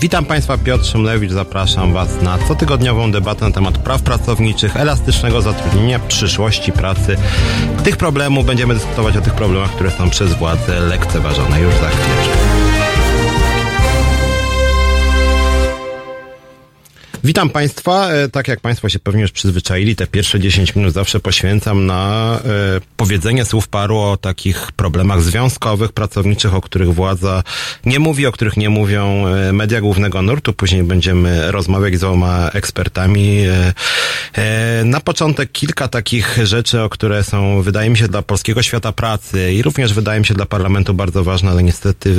Witam Państwa, Piotr Szymlewicz. Zapraszam Was na cotygodniową debatę na temat praw pracowniczych, elastycznego zatrudnienia, przyszłości pracy. Tych problemów będziemy dyskutować o tych problemach, które są przez władze lekceważone. Już za chwileczkę. Witam Państwa. E, tak jak Państwo się pewnie już przyzwyczaili, te pierwsze 10 minut zawsze poświęcam na e, powiedzenie słów paru o takich problemach związkowych, pracowniczych, o których władza nie mówi, o których nie mówią e, media głównego nurtu. Później będziemy rozmawiać z dwoma ekspertami. Na początek kilka takich rzeczy, o które są, wydaje mi się, dla polskiego świata pracy i również wydaje mi się dla parlamentu bardzo ważne, ale niestety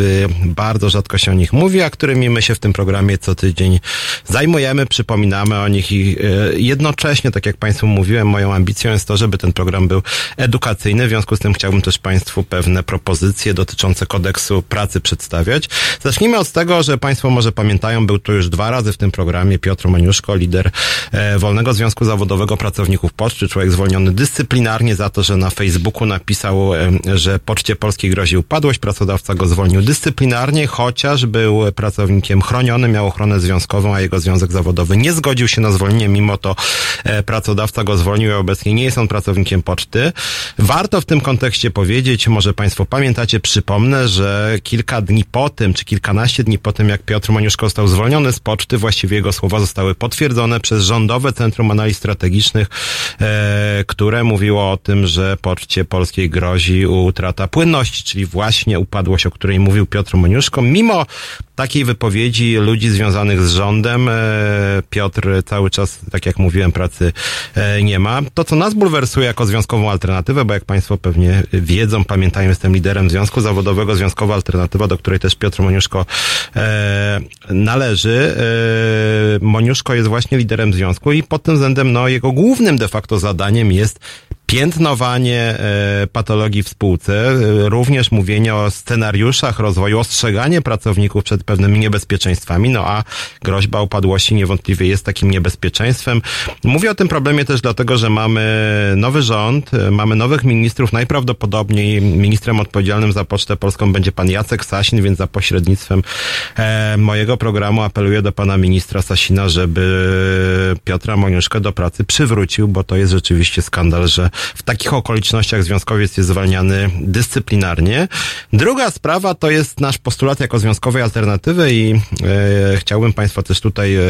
bardzo rzadko się o nich mówi, a którymi my się w tym programie co tydzień zajmujemy przypominamy o nich i e, jednocześnie, tak jak Państwu mówiłem, moją ambicją jest to, żeby ten program był edukacyjny. W związku z tym chciałbym też Państwu pewne propozycje dotyczące kodeksu pracy przedstawiać. Zacznijmy od tego, że Państwo może pamiętają, był tu już dwa razy w tym programie Piotr Maniuszko, lider e, Wolnego Związku Zawodowego Pracowników Poczty, człowiek zwolniony dyscyplinarnie za to, że na Facebooku napisał, e, że Poczcie Polskiej grozi upadłość. Pracodawca go zwolnił dyscyplinarnie, chociaż był pracownikiem chronionym, miał ochronę związkową, a jego związek zawodowy nie zgodził się na zwolnienie, mimo to e, pracodawca go zwolnił, a obecnie nie jest on pracownikiem poczty. Warto w tym kontekście powiedzieć, może Państwo pamiętacie, przypomnę, że kilka dni po tym, czy kilkanaście dni po tym, jak Piotr Moniuszko został zwolniony z poczty, właściwie jego słowa zostały potwierdzone przez Rządowe Centrum Analiz Strategicznych, e, które mówiło o tym, że Poczcie Polskiej grozi utrata płynności, czyli właśnie upadłość, o której mówił Piotr Moniuszko, mimo takiej wypowiedzi ludzi związanych z rządem. E, Piotr cały czas, tak jak mówiłem, pracy e, nie ma. To, co nas bulwersuje jako związkową alternatywę, bo jak Państwo pewnie wiedzą, pamiętają, jestem liderem Związku Zawodowego, Związkowa Alternatywa, do której też Piotr Moniuszko e, należy. E, Moniuszko jest właśnie liderem związku i pod tym względem, no, jego głównym de facto zadaniem jest piętnowanie e, patologii w spółce, e, również mówienie o scenariuszach rozwoju, ostrzeganie pracowników przed pewnymi niebezpieczeństwami, no a groźba upadłości niewątpliwie jest takim niebezpieczeństwem. Mówię o tym problemie też dlatego, że mamy nowy rząd, e, mamy nowych ministrów, najprawdopodobniej ministrem odpowiedzialnym za Pocztę Polską będzie pan Jacek Sasin, więc za pośrednictwem mojego programu apeluję do pana ministra Sasina, żeby Piotra Moniuszkę do pracy przywrócił, bo to jest rzeczywiście skandal, że w takich okolicznościach związkowiec jest zwalniany dyscyplinarnie. Druga sprawa to jest nasz postulat jako związkowej alternatywy i e, chciałbym Państwa też tutaj e,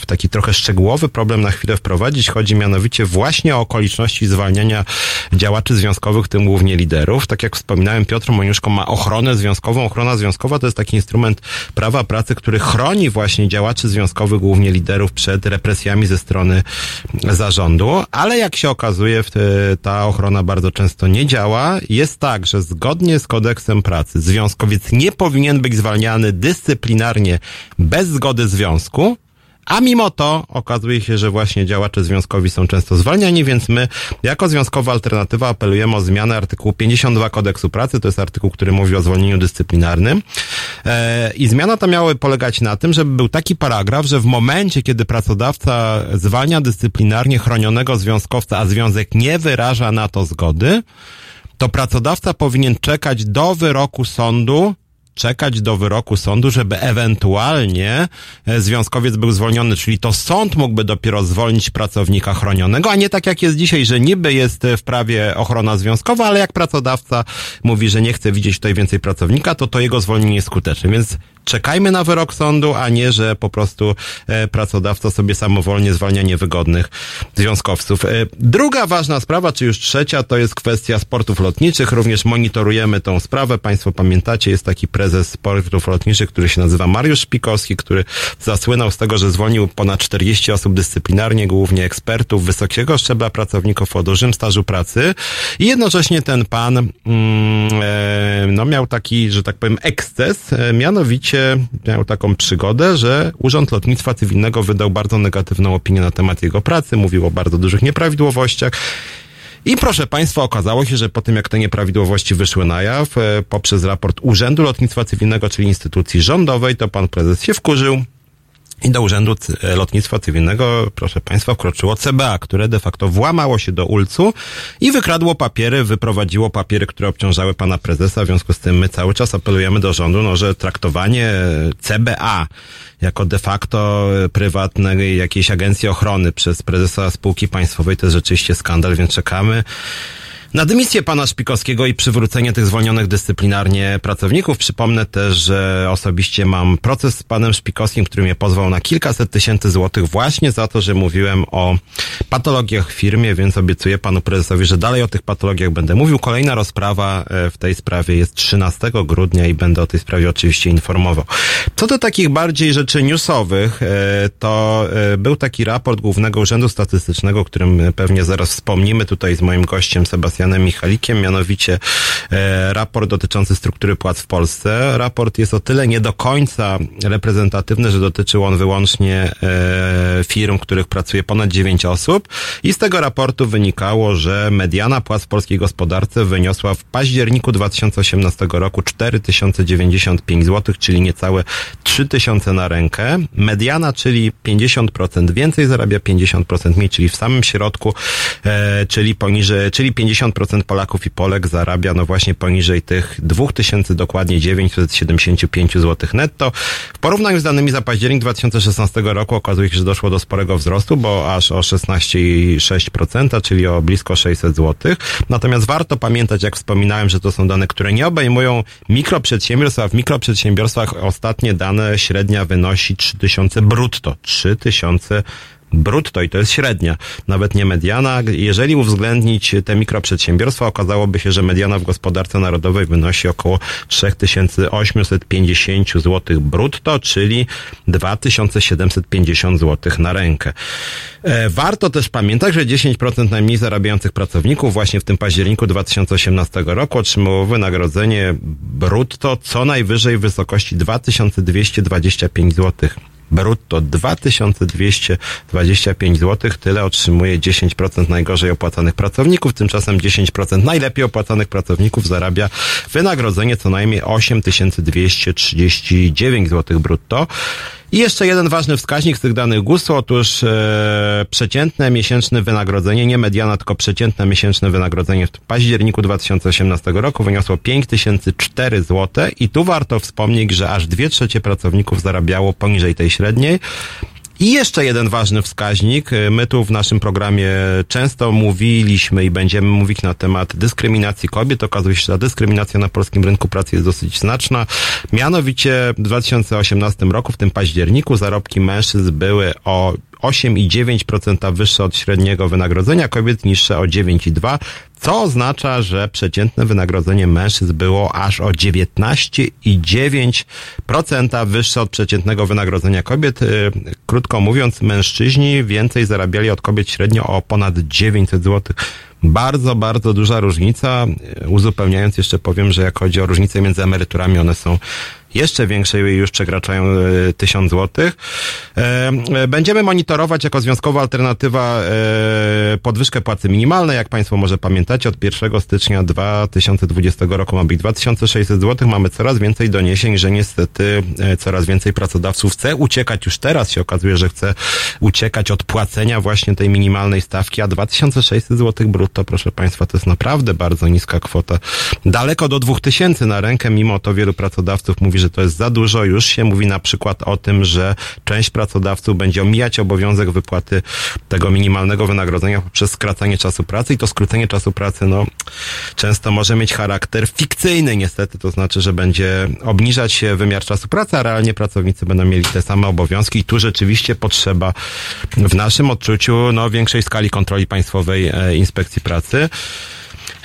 w taki trochę szczegółowy problem na chwilę wprowadzić. Chodzi mianowicie właśnie o okoliczności zwalniania działaczy związkowych, tym głównie liderów. Tak jak wspominałem, Piotr Moniuszko ma ochronę związkową. Ochrona związkowa to jest taki instrument prawa pracy, który chroni właśnie działaczy związkowych, głównie liderów przed represjami ze strony zarządu, ale jak się okazuje w ta ochrona bardzo często nie działa. Jest tak, że zgodnie z kodeksem pracy związkowiec nie powinien być zwalniany dyscyplinarnie bez zgody związku, a mimo to okazuje się, że właśnie działacze związkowi są często zwalniani, więc my jako związkowa alternatywa apelujemy o zmianę artykułu 52 kodeksu pracy. To jest artykuł, który mówi o zwolnieniu dyscyplinarnym. E, I zmiana ta miała polegać na tym, żeby był taki paragraf, że w momencie, kiedy pracodawca zwalnia dyscyplinarnie chronionego związkowca, a związek nie wyraża na to zgody, to pracodawca powinien czekać do wyroku sądu czekać do wyroku sądu, żeby ewentualnie e, związkowiec był zwolniony, czyli to sąd mógłby dopiero zwolnić pracownika chronionego, a nie tak jak jest dzisiaj, że niby jest w prawie ochrona związkowa, ale jak pracodawca mówi, że nie chce widzieć tutaj więcej pracownika, to to jego zwolnienie jest skuteczne. Więc czekajmy na wyrok sądu, a nie, że po prostu e, pracodawca sobie samowolnie zwalnia niewygodnych związkowców. E, druga ważna sprawa, czy już trzecia, to jest kwestia sportów lotniczych. Również monitorujemy tą sprawę. Państwo pamiętacie, jest taki prezes sportów lotniczych, który się nazywa Mariusz Szpikowski, który zasłynął z tego, że zwolnił ponad 40 osób dyscyplinarnie, głównie ekspertów wysokiego szczebla, pracowników o dużym stażu pracy. I jednocześnie ten pan mm, e, no miał taki, że tak powiem, eksces, mianowicie miał taką przygodę, że Urząd Lotnictwa Cywilnego wydał bardzo negatywną opinię na temat jego pracy, mówił o bardzo dużych nieprawidłowościach. I proszę Państwa, okazało się, że po tym jak te nieprawidłowości wyszły na jaw, e, poprzez raport Urzędu Lotnictwa Cywilnego, czyli instytucji rządowej, to pan prezes się wkurzył, i do Urzędu Lotnictwa Cywilnego, proszę Państwa, wkroczyło CBA, które de facto włamało się do ulcu i wykradło papiery, wyprowadziło papiery, które obciążały pana prezesa. W związku z tym my cały czas apelujemy do rządu, no, że traktowanie CBA jako de facto prywatnej jakiejś agencji ochrony przez prezesa spółki państwowej to jest rzeczywiście skandal, więc czekamy na dymisję pana Szpikowskiego i przywrócenie tych zwolnionych dyscyplinarnie pracowników. Przypomnę też, że osobiście mam proces z panem Szpikowskim, który mnie pozwał na kilkaset tysięcy złotych właśnie za to, że mówiłem o patologiach w firmie, więc obiecuję panu prezesowi, że dalej o tych patologiach będę mówił. Kolejna rozprawa e, w tej sprawie jest 13 grudnia i będę o tej sprawie oczywiście informował. Co do takich bardziej rzeczy newsowych, e, to e, był taki raport Głównego Urzędu Statystycznego, o którym pewnie zaraz wspomnimy tutaj z moim gościem Sebastianem Sebastianem Michalikiem, mianowicie e, raport dotyczący struktury płac w Polsce. Raport jest o tyle nie do końca reprezentatywny, że dotyczył on wyłącznie e, firm, w których pracuje ponad 9 osób i z tego raportu wynikało, że mediana płac w polskiej gospodarce wyniosła w październiku 2018 roku 4095 zł, czyli niecałe 3000 na rękę. Mediana, czyli 50% więcej zarabia, 50% mniej, czyli w samym środku, e, czyli poniżej, czyli 50 50% Polaków i Polek zarabia no właśnie poniżej tych 2000, dokładnie 975 zł netto. W porównaniu z danymi za październik 2016 roku okazuje się, że doszło do sporego wzrostu, bo aż o 16,6%, czyli o blisko 600 zł. Natomiast warto pamiętać, jak wspominałem, że to są dane, które nie obejmują mikroprzedsiębiorstw, a w mikroprzedsiębiorstwach ostatnie dane średnia wynosi 3000 brutto. 3000 brutto i to jest średnia, nawet nie mediana. Jeżeli uwzględnić te mikroprzedsiębiorstwa, okazałoby się, że mediana w gospodarce narodowej wynosi około 3850 zł brutto, czyli 2750 zł na rękę. E, warto też pamiętać, że 10% najmniej zarabiających pracowników właśnie w tym październiku 2018 roku otrzymało wynagrodzenie brutto co najwyżej w wysokości 2225 zł brutto 2225 zł. Tyle otrzymuje 10% najgorzej opłacanych pracowników. Tymczasem 10% najlepiej opłacanych pracowników zarabia wynagrodzenie co najmniej 8239 zł brutto. I jeszcze jeden ważny wskaźnik z tych danych GUS-u, otóż e, przeciętne miesięczne wynagrodzenie, nie mediana, tylko przeciętne miesięczne wynagrodzenie w październiku 2018 roku wyniosło 5004 zł i tu warto wspomnieć, że aż dwie trzecie pracowników zarabiało poniżej tej średniej. I jeszcze jeden ważny wskaźnik. My tu w naszym programie często mówiliśmy i będziemy mówić na temat dyskryminacji kobiet. Okazuje się, że ta dyskryminacja na polskim rynku pracy jest dosyć znaczna. Mianowicie w 2018 roku, w tym październiku, zarobki mężczyzn były o 8,9% wyższe od średniego wynagrodzenia kobiet, niższe o 9,2%, co oznacza, że przeciętne wynagrodzenie mężczyzn było aż o 19,9% wyższe od przeciętnego wynagrodzenia kobiet. Y, krótko mówiąc, mężczyźni więcej zarabiali od kobiet średnio o ponad 900 zł. Bardzo, bardzo duża różnica. Y, uzupełniając jeszcze powiem, że jak chodzi o różnice między emeryturami, one są jeszcze większe już przekraczają e, tysiąc złotych. E, e, będziemy monitorować jako związkowa alternatywa podwyżkę płacy minimalnej. Jak Państwo może pamiętacie, od 1 stycznia 2020 roku ma być 2600 zł. Mamy coraz więcej doniesień, że niestety coraz więcej pracodawców chce uciekać. Już teraz się okazuje, że chce uciekać od płacenia właśnie tej minimalnej stawki, a 2600 zł brutto, proszę Państwa, to jest naprawdę bardzo niska kwota. Daleko do 2000 na rękę, mimo to wielu pracodawców mówi, że to jest za dużo. Już się mówi na przykład o tym, że część pracodawców będzie omijać obowiązek wypłaty tego minimalnego wynagrodzenia poprzez skracanie czasu pracy i to skrócenie czasu pracy, no, często może mieć charakter fikcyjny niestety, to znaczy, że będzie obniżać się wymiar czasu pracy, a realnie pracownicy będą mieli te same obowiązki i tu rzeczywiście potrzeba w naszym odczuciu, no, większej skali kontroli państwowej e, inspekcji pracy.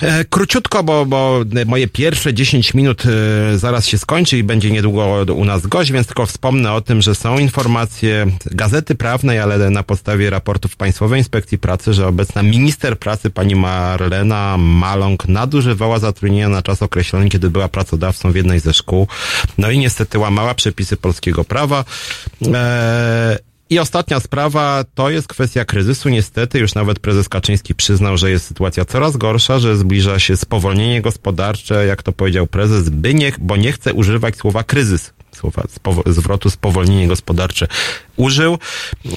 E, króciutko, bo, bo moje pierwsze 10 minut e, zaraz się skończy i będzie niedługo u nas gość, więc tylko wspomnę o tym, że są informacje Gazety Prawnej, ale na podstawie raportów Państwowej Inspekcji Pracy, że obecna minister pracy pani Marlena Maląg nadużywała zatrudnienia na czas określony, kiedy była pracodawcą w jednej ze szkół. No i niestety łamała przepisy polskiego prawa. E, i ostatnia sprawa to jest kwestia kryzysu. Niestety już nawet prezes Kaczyński przyznał, że jest sytuacja coraz gorsza, że zbliża się spowolnienie gospodarcze, jak to powiedział prezes, by nie, bo nie chce używać słowa kryzys słowa zwrotu spowolnienie gospodarcze użył,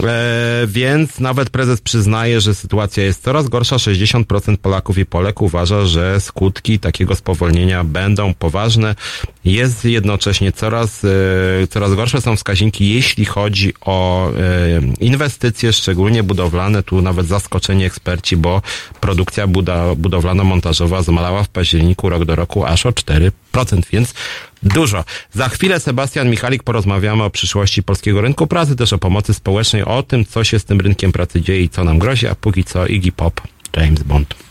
e, więc nawet prezes przyznaje, że sytuacja jest coraz gorsza. 60% Polaków i Polek uważa, że skutki takiego spowolnienia będą poważne. Jest jednocześnie coraz, e, coraz gorsze są wskaźniki, jeśli chodzi o e, inwestycje, szczególnie budowlane. Tu nawet zaskoczeni eksperci, bo produkcja budowlano-montażowa zmalała w październiku rok do roku aż o 4%, więc Dużo. Za chwilę Sebastian Michalik porozmawiamy o przyszłości polskiego rynku pracy, też o pomocy społecznej, o tym, co się z tym rynkiem pracy dzieje i co nam grozi, a póki co Iggy Pop, James Bond.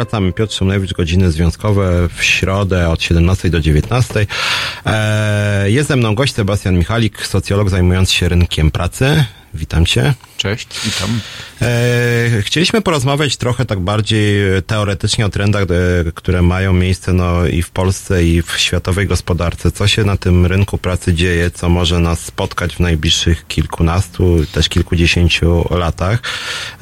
Wracamy. Piotr Szumlewicz, godziny związkowe w środę od 17 do 19. Eee, jest ze mną gość Sebastian Michalik, socjolog zajmujący się rynkiem pracy. Witam cię. Cześć, witam. E, chcieliśmy porozmawiać trochę tak bardziej teoretycznie o trendach, e, które mają miejsce no, i w Polsce, i w światowej gospodarce. Co się na tym rynku pracy dzieje, co może nas spotkać w najbliższych kilkunastu, też kilkudziesięciu latach.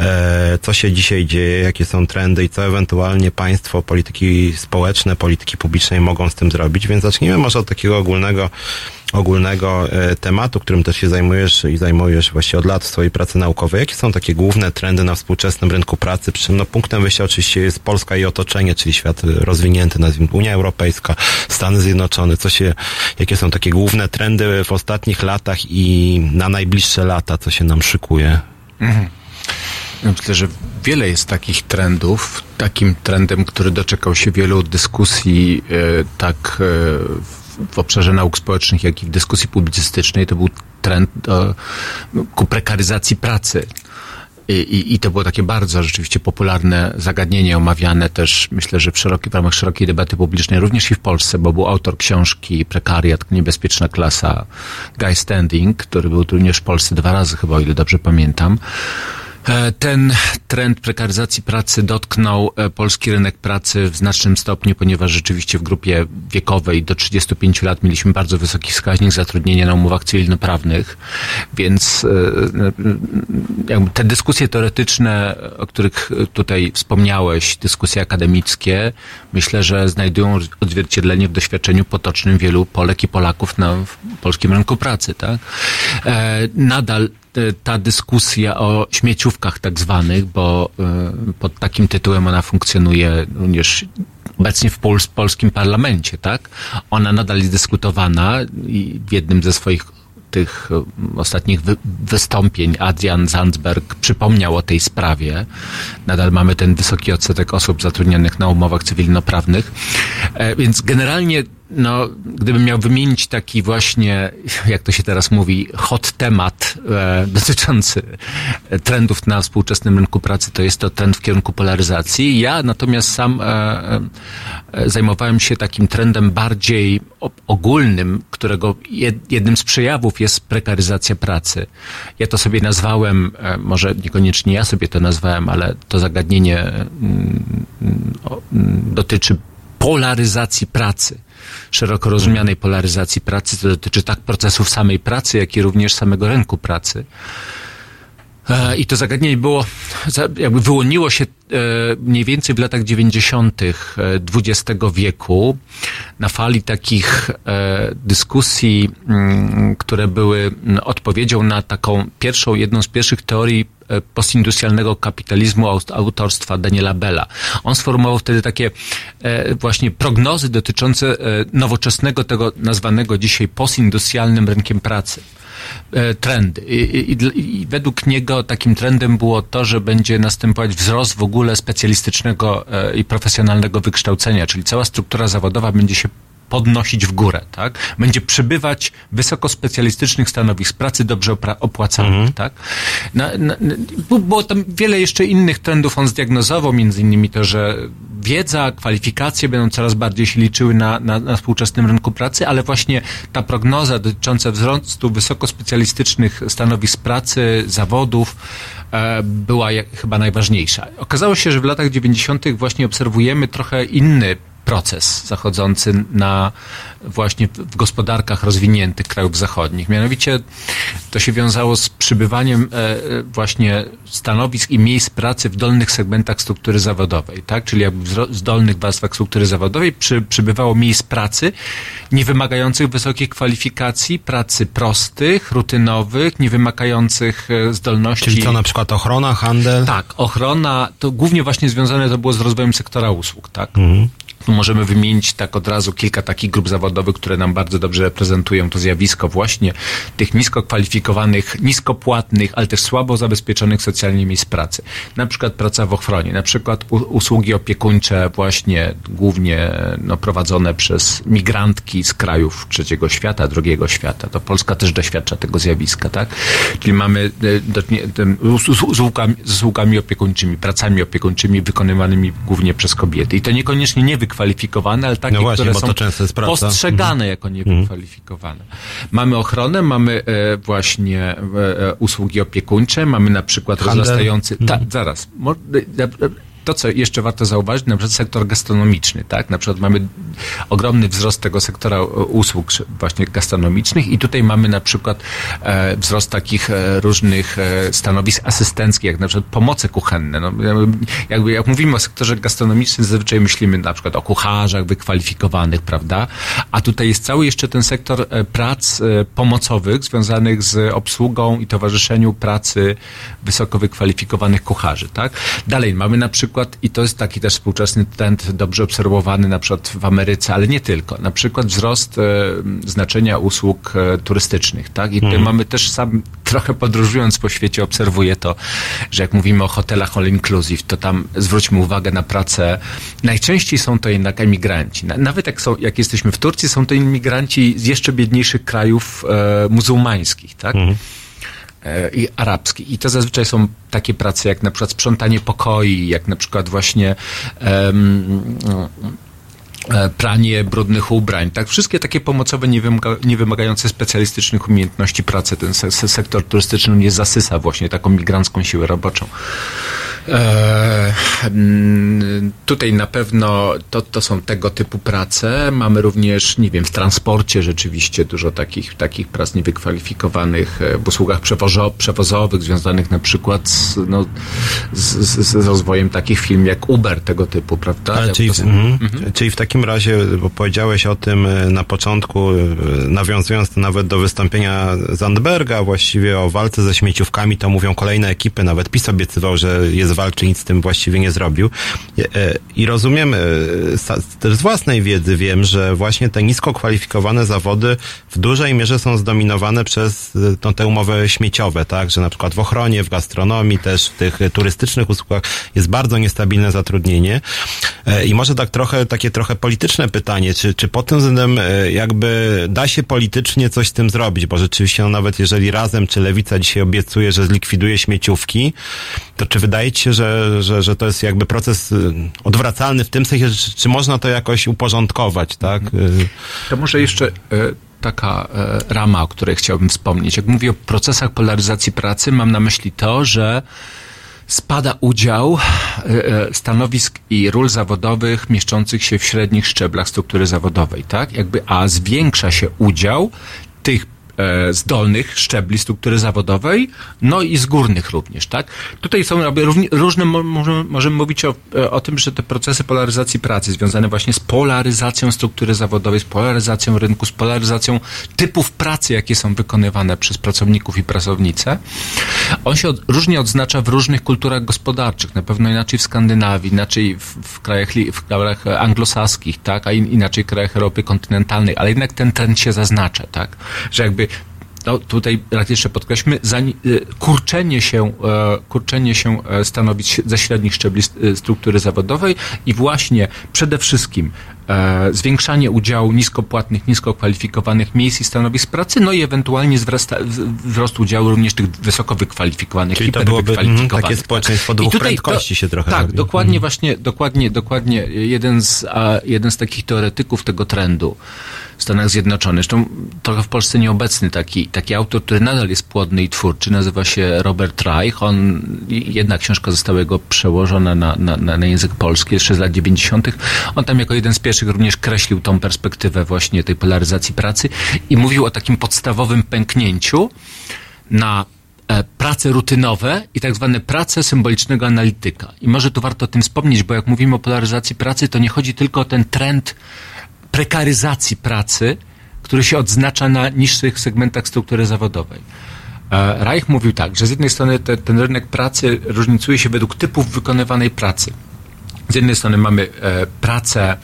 E, co się dzisiaj dzieje, jakie są trendy i co ewentualnie państwo, polityki społeczne, polityki publicznej mogą z tym zrobić. Więc zacznijmy może od takiego ogólnego ogólnego e, tematu, którym też się zajmujesz i zajmujesz właściwie od lat w swojej pracy naukowej. Jakie są takie główne trendy na współczesnym rynku pracy? Przy czym no, punktem wyjścia oczywiście jest Polska i otoczenie, czyli świat rozwinięty, nazwijmy Unia Europejska, Stany Zjednoczone. Co się, jakie są takie główne trendy w ostatnich latach i na najbliższe lata, co się nam szykuje? Ja Myślę, że wiele jest takich trendów. Takim trendem, który doczekał się wielu dyskusji, e, tak e, w- obszarze nauk społecznych, jak i w dyskusji publicystycznej, to był trend do, ku prekaryzacji pracy. I, i, I to było takie bardzo rzeczywiście popularne zagadnienie, omawiane też, myślę, że w, szerokiej, w ramach szerokiej debaty publicznej, również i w Polsce, bo był autor książki Prekariat, niebezpieczna klasa Guy Standing, który był również w Polsce dwa razy chyba, o ile dobrze pamiętam. E, Ten trend prekaryzacji pracy dotknął e, polski rynek pracy w znacznym stopniu, ponieważ rzeczywiście w grupie wiekowej do 35 lat mieliśmy bardzo wysoki wskaźnik zatrudnienia na umowach cywilnoprawnych, więc e, te dyskusje teoretyczne, o których tutaj wspomniałeś, dyskusje akademickie, myślę, że znajdują odzwierciedlenie w doświadczeniu potocznym wielu Polek i Polaków na polskim rynku pracy. Tak? Nadal ta dyskusja o śmieciówkach tak zwanych, bo e, pod takim tytułem ona funkcjonuje również obecnie w pols- polskim parlamencie, tak? Ona nadal jest dyskutowana i w jednym ze swoich tych e, ostatnich wy- wystąpień Adrian Zandsberg przypomniał o tej sprawie. Nadal mamy ten wysoki odsetek osób zatrudnionych na umowach cywilnoprawnych. E, więc generalnie, no, gdybym miał wymienić taki właśnie, jak to się teraz mówi, hot temat e, dotyczący trendów na współczesnym rynku pracy, to jest to trend w kierunku polaryzacji. Ja natomiast sam e, e, zajmowałem się takim trendem bardziej ogólnym, którego jed, jednym z przejawów jest prekaryzacja pracy. Ja to sobie nazwałem, e, może niekoniecznie ja sobie to nazwałem, ale to zagadnienie mm, o, mm, dotyczy polaryzacji pracy, szeroko rozumianej polaryzacji pracy. To dotyczy tak procesów samej pracy, jak i również samego rynku pracy. E, I to zagadnienie było, jakby wyłoniło się mniej więcej w latach 90. XX wieku na fali takich e, dyskusji, mm, które były odpowiedzią na taką pierwszą, jedną z pierwszych teorii e, postindustrialnego kapitalizmu aut- autorstwa Daniela Bella. On sformułował wtedy takie e, właśnie prognozy dotyczące e, nowoczesnego tego nazwanego dzisiaj postindustrialnym rynkiem pracy e, trendy. I, i, I według niego takim trendem było to, że będzie następować wzrost w ogóle specjalistycznego e, i profesjonalnego wykształcenia, czyli cała struktura zawodowa będzie się podnosić w górę, tak? Będzie przybywać wysokospecjalistycznych stanowisk pracy dobrze opłacanych, tak? Na, na, było tam wiele jeszcze innych trendów on zdiagnozował, między innymi to, że wiedza, kwalifikacje będą coraz bardziej się liczyły na, na, na współczesnym rynku pracy, ale właśnie ta prognoza dotycząca wzrostu wysokospecjalistycznych stanowisk pracy, zawodów, była jak, chyba najważniejsza. Okazało się, że w latach 90. właśnie obserwujemy trochę inny proces zachodzący na właśnie w gospodarkach rozwiniętych krajów zachodnich. Mianowicie to się wiązało z przybywaniem e, e, właśnie stanowisk i miejsc pracy w dolnych segmentach struktury zawodowej, tak? Czyli jakby w dolnych warstwach struktury zawodowej przy, przybywało miejsc pracy nie wymagających wysokiej kwalifikacji, pracy prostych, rutynowych, nie wymagających e, zdolności. Czyli co na przykład ochrona, handel? Tak, ochrona, to głównie właśnie związane to było z rozwojem sektora usług, tak? Mhm. Możemy wymienić tak od razu kilka takich grup zawodowych, które nam bardzo dobrze reprezentują to zjawisko właśnie tych nisko kwalifikowanych, niskopłatnych, ale też słabo zabezpieczonych socjalnie miejsc pracy. Na przykład praca w ochronie, na przykład usługi opiekuńcze właśnie głównie no, prowadzone przez migrantki z krajów trzeciego świata, drugiego świata. To Polska też doświadcza tego zjawiska, tak? Czyli mamy e, z usługami, z usługami opiekuńczymi, pracami opiekuńczymi wykonywanymi głównie przez kobiety. I to niekoniecznie nie niewykwalifikowane, ale takie, no właśnie, które są postrzegane mhm. jako niewykwalifikowane. Mamy ochronę, mamy e, właśnie e, e usługi opiekuńcze, mamy na przykład Handel. rozrastający... Ta, zaraz. To, co jeszcze warto zauważyć, na przykład sektor gastronomiczny, tak? Na przykład mamy ogromny wzrost tego sektora usług właśnie gastronomicznych i tutaj mamy na przykład e, wzrost takich e, różnych e, stanowisk asystenckich, jak na przykład pomoce kuchenne. No, jakby jak mówimy o sektorze gastronomicznym, zazwyczaj myślimy na przykład o kucharzach wykwalifikowanych, prawda? A tutaj jest cały jeszcze ten sektor prac pomocowych związanych z obsługą i towarzyszeniu pracy wysoko wykwalifikowanych kucharzy, tak? Dalej mamy na przykład przykład, i to jest taki też współczesny trend dobrze obserwowany na przykład w Ameryce, ale nie tylko. Na przykład wzrost e, znaczenia usług e, turystycznych, tak? I tutaj mhm. mamy też sam, trochę podróżując po świecie, obserwuję to, że jak mówimy o hotelach all inclusive, to tam zwróćmy uwagę na pracę. Najczęściej są to jednak emigranci. Nawet jak, są, jak jesteśmy w Turcji, są to imigranci z jeszcze biedniejszych krajów e, muzułmańskich, tak? Mhm. E, i arabski. I to zazwyczaj są takie prace jak na przykład sprzątanie pokoi, jak na przykład właśnie um, pranie brudnych ubrań, tak? Wszystkie takie pomocowe, nie, wymaga, nie wymagające specjalistycznych umiejętności pracy. Ten sektor turystyczny nie zasysa właśnie taką migrancką siłę roboczą. E, tutaj na pewno to, to są tego typu prace. Mamy również, nie wiem, w transporcie rzeczywiście dużo takich, takich prac niewykwalifikowanych, e, w usługach przewozo, przewozowych, związanych na przykład z, no, z, z, z, rozwojem takich firm jak Uber, tego typu, prawda? Ale czyli, w, mhm. mhm. czyli w takim razie, bo powiedziałeś o tym e, na początku, nawiązując nawet do wystąpienia Zandberga, właściwie o walce ze śmieciówkami, to mówią kolejne ekipy, nawet PiS obiecywał, że jest walczy, nic z tym właściwie nie zrobił. I rozumiem, też z własnej wiedzy wiem, że właśnie te nisko kwalifikowane zawody w dużej mierze są zdominowane przez no, te umowy śmieciowe, tak? Że na przykład w ochronie, w gastronomii, też w tych turystycznych usługach jest bardzo niestabilne zatrudnienie. I może tak trochę, takie trochę polityczne pytanie, czy, czy pod tym względem jakby da się politycznie coś z tym zrobić, bo rzeczywiście no, nawet jeżeli razem, czy lewica dzisiaj obiecuje, że zlikwiduje śmieciówki, to czy wydaje ci się, że, że, że to jest jakby proces y, odwracalny w tym sensie, czy, czy można to jakoś uporządkować, tak? Y, to może jeszcze e, taka e, rama, o której chciałbym wspomnieć. Jak mówię o procesach polaryzacji pracy, mam na myśli to, że spada udział e, stanowisk i ról zawodowych mieszczących się w średnich szczeblach struktury zawodowej, tak? Jakby, a zwiększa się udział tych z dolnych szczebli struktury zawodowej, no i z górnych również, tak? Tutaj są różne, możemy, możemy mówić o, e, o tym, że te procesy polaryzacji pracy związane właśnie z polaryzacją struktury zawodowej, z polaryzacją rynku, z polaryzacją typów pracy, jakie są wykonywane przez pracowników i pracownice, on się od, różnie odznacza w różnych kulturach gospodarczych, na pewno inaczej w Skandynawii, inaczej w, w krajach, w krajach anglosaskich, tak, a in, inaczej w krajach Europy kontynentalnej, ale jednak ten trend się zaznacza, tak, że jakby no, tutaj jeszcze podkreślmy, y, kurczenie się, e, kurczenie się e, stanowić ze średnich szczebli y, struktury zawodowej i właśnie przede wszystkim e, zwiększanie udziału niskopłatnych, niskokwalifikowanych miejsc i stanowisk pracy, no i ewentualnie wzrasta, wzrost udziału również tych wysoko wykwalifikowanych, Czyli to byłoby mm, takie społeczeństwo dwóch tutaj, prędkości się trochę Tak, robi. dokładnie mm. właśnie, dokładnie, dokładnie jeden z, a, jeden z takich teoretyków tego trendu w Stanach Zjednoczonych. Zresztą trochę w Polsce nieobecny taki, taki autor, który nadal jest płodny i twórczy, nazywa się Robert Reich. On, jedna książka została jego przełożona na, na, na język polski jeszcze z lat 90. On tam jako jeden z pierwszych również kreślił tą perspektywę właśnie tej polaryzacji pracy i mówił o takim podstawowym pęknięciu na e, prace rutynowe i tak zwane prace symbolicznego analityka. I może tu warto o tym wspomnieć, bo jak mówimy o polaryzacji pracy, to nie chodzi tylko o ten trend prekaryzacji pracy, który się odznacza na niższych segmentach struktury zawodowej. E, Reich mówił tak, że z jednej strony te, ten rynek pracy różnicuje się według typów wykonywanej pracy. Z jednej strony mamy e, pracę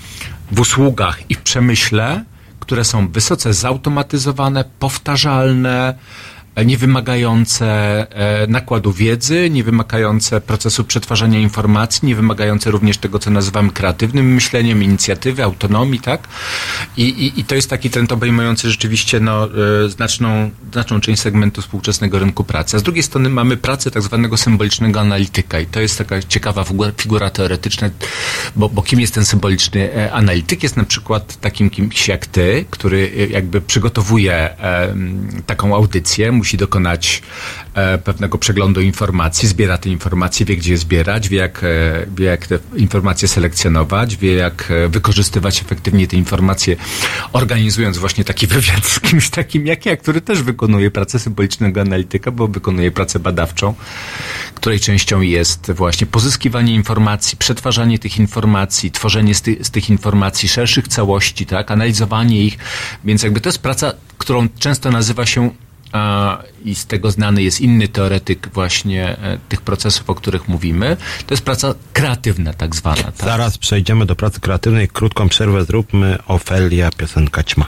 w usługach i w przemyśle, które są wysoce zautomatyzowane, powtarzalne, niewymagające e, nakładu wiedzy, niewymagające procesu przetwarzania informacji, niewymagające również tego, co nazywamy kreatywnym myśleniem, inicjatywy, autonomii, tak? I, i, i to jest taki trend obejmujący rzeczywiście no, e, znaczną, znaczną część segmentu współczesnego rynku pracy. A z drugiej strony mamy pracę tak zwanego symbolicznego analityka i to jest taka ciekawa figura, teoretyczna, bo, bo kim jest ten symboliczny e, analityk? Jest na przykład takim kimś jak ty, który e, jakby przygotowuje e, taką audycję, musi dokonać e, pewnego przeglądu informacji, zbiera te informacje, wie gdzie je zbierać, wie jak, e, wie jak te informacje selekcjonować, wie jak e, wykorzystywać efektywnie te informacje, organizując właśnie taki wywiad z kimś takim jak ja, który też wykonuje pracę symbolicznego analityka, bo wykonuje pracę badawczą, której częścią jest właśnie pozyskiwanie informacji, przetwarzanie tych informacji, tworzenie z, ty, z tych informacji szerszych całości, tak, analizowanie ich, więc jakby to jest praca, którą często nazywa się a, i z tego znany jest inny teoretyk właśnie e, tych procesów, o których mówimy. To jest praca kreatywna tak zwana. Tak? Zaraz przejdziemy do pracy kreatywnej. Krótką przerwę zróbmy. Ofelia, piosenka ćma.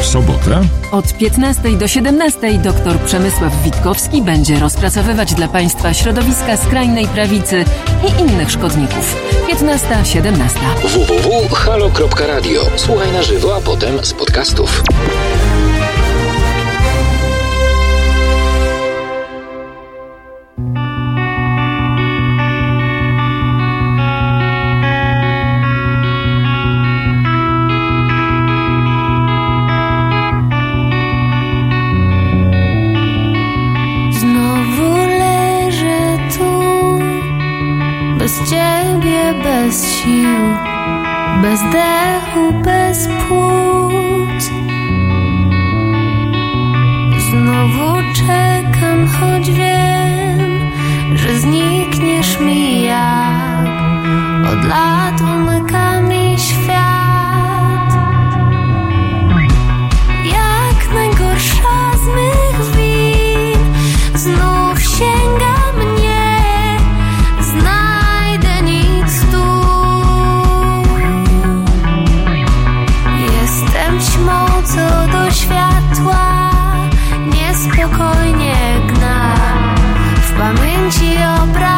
W sobotę Od 15 do 17 dr Przemysław Witkowski będzie rozpracowywać dla Państwa środowiska skrajnej prawicy i innych szkodników. 15-17. www.halo.radio. Słuchaj na żywo, a potem z podcastów. Sił, bez dechu, bez płuc. Znowu czekam, choć wiem, że znikniesz mi jak od lat umyka mi świat. W pamięci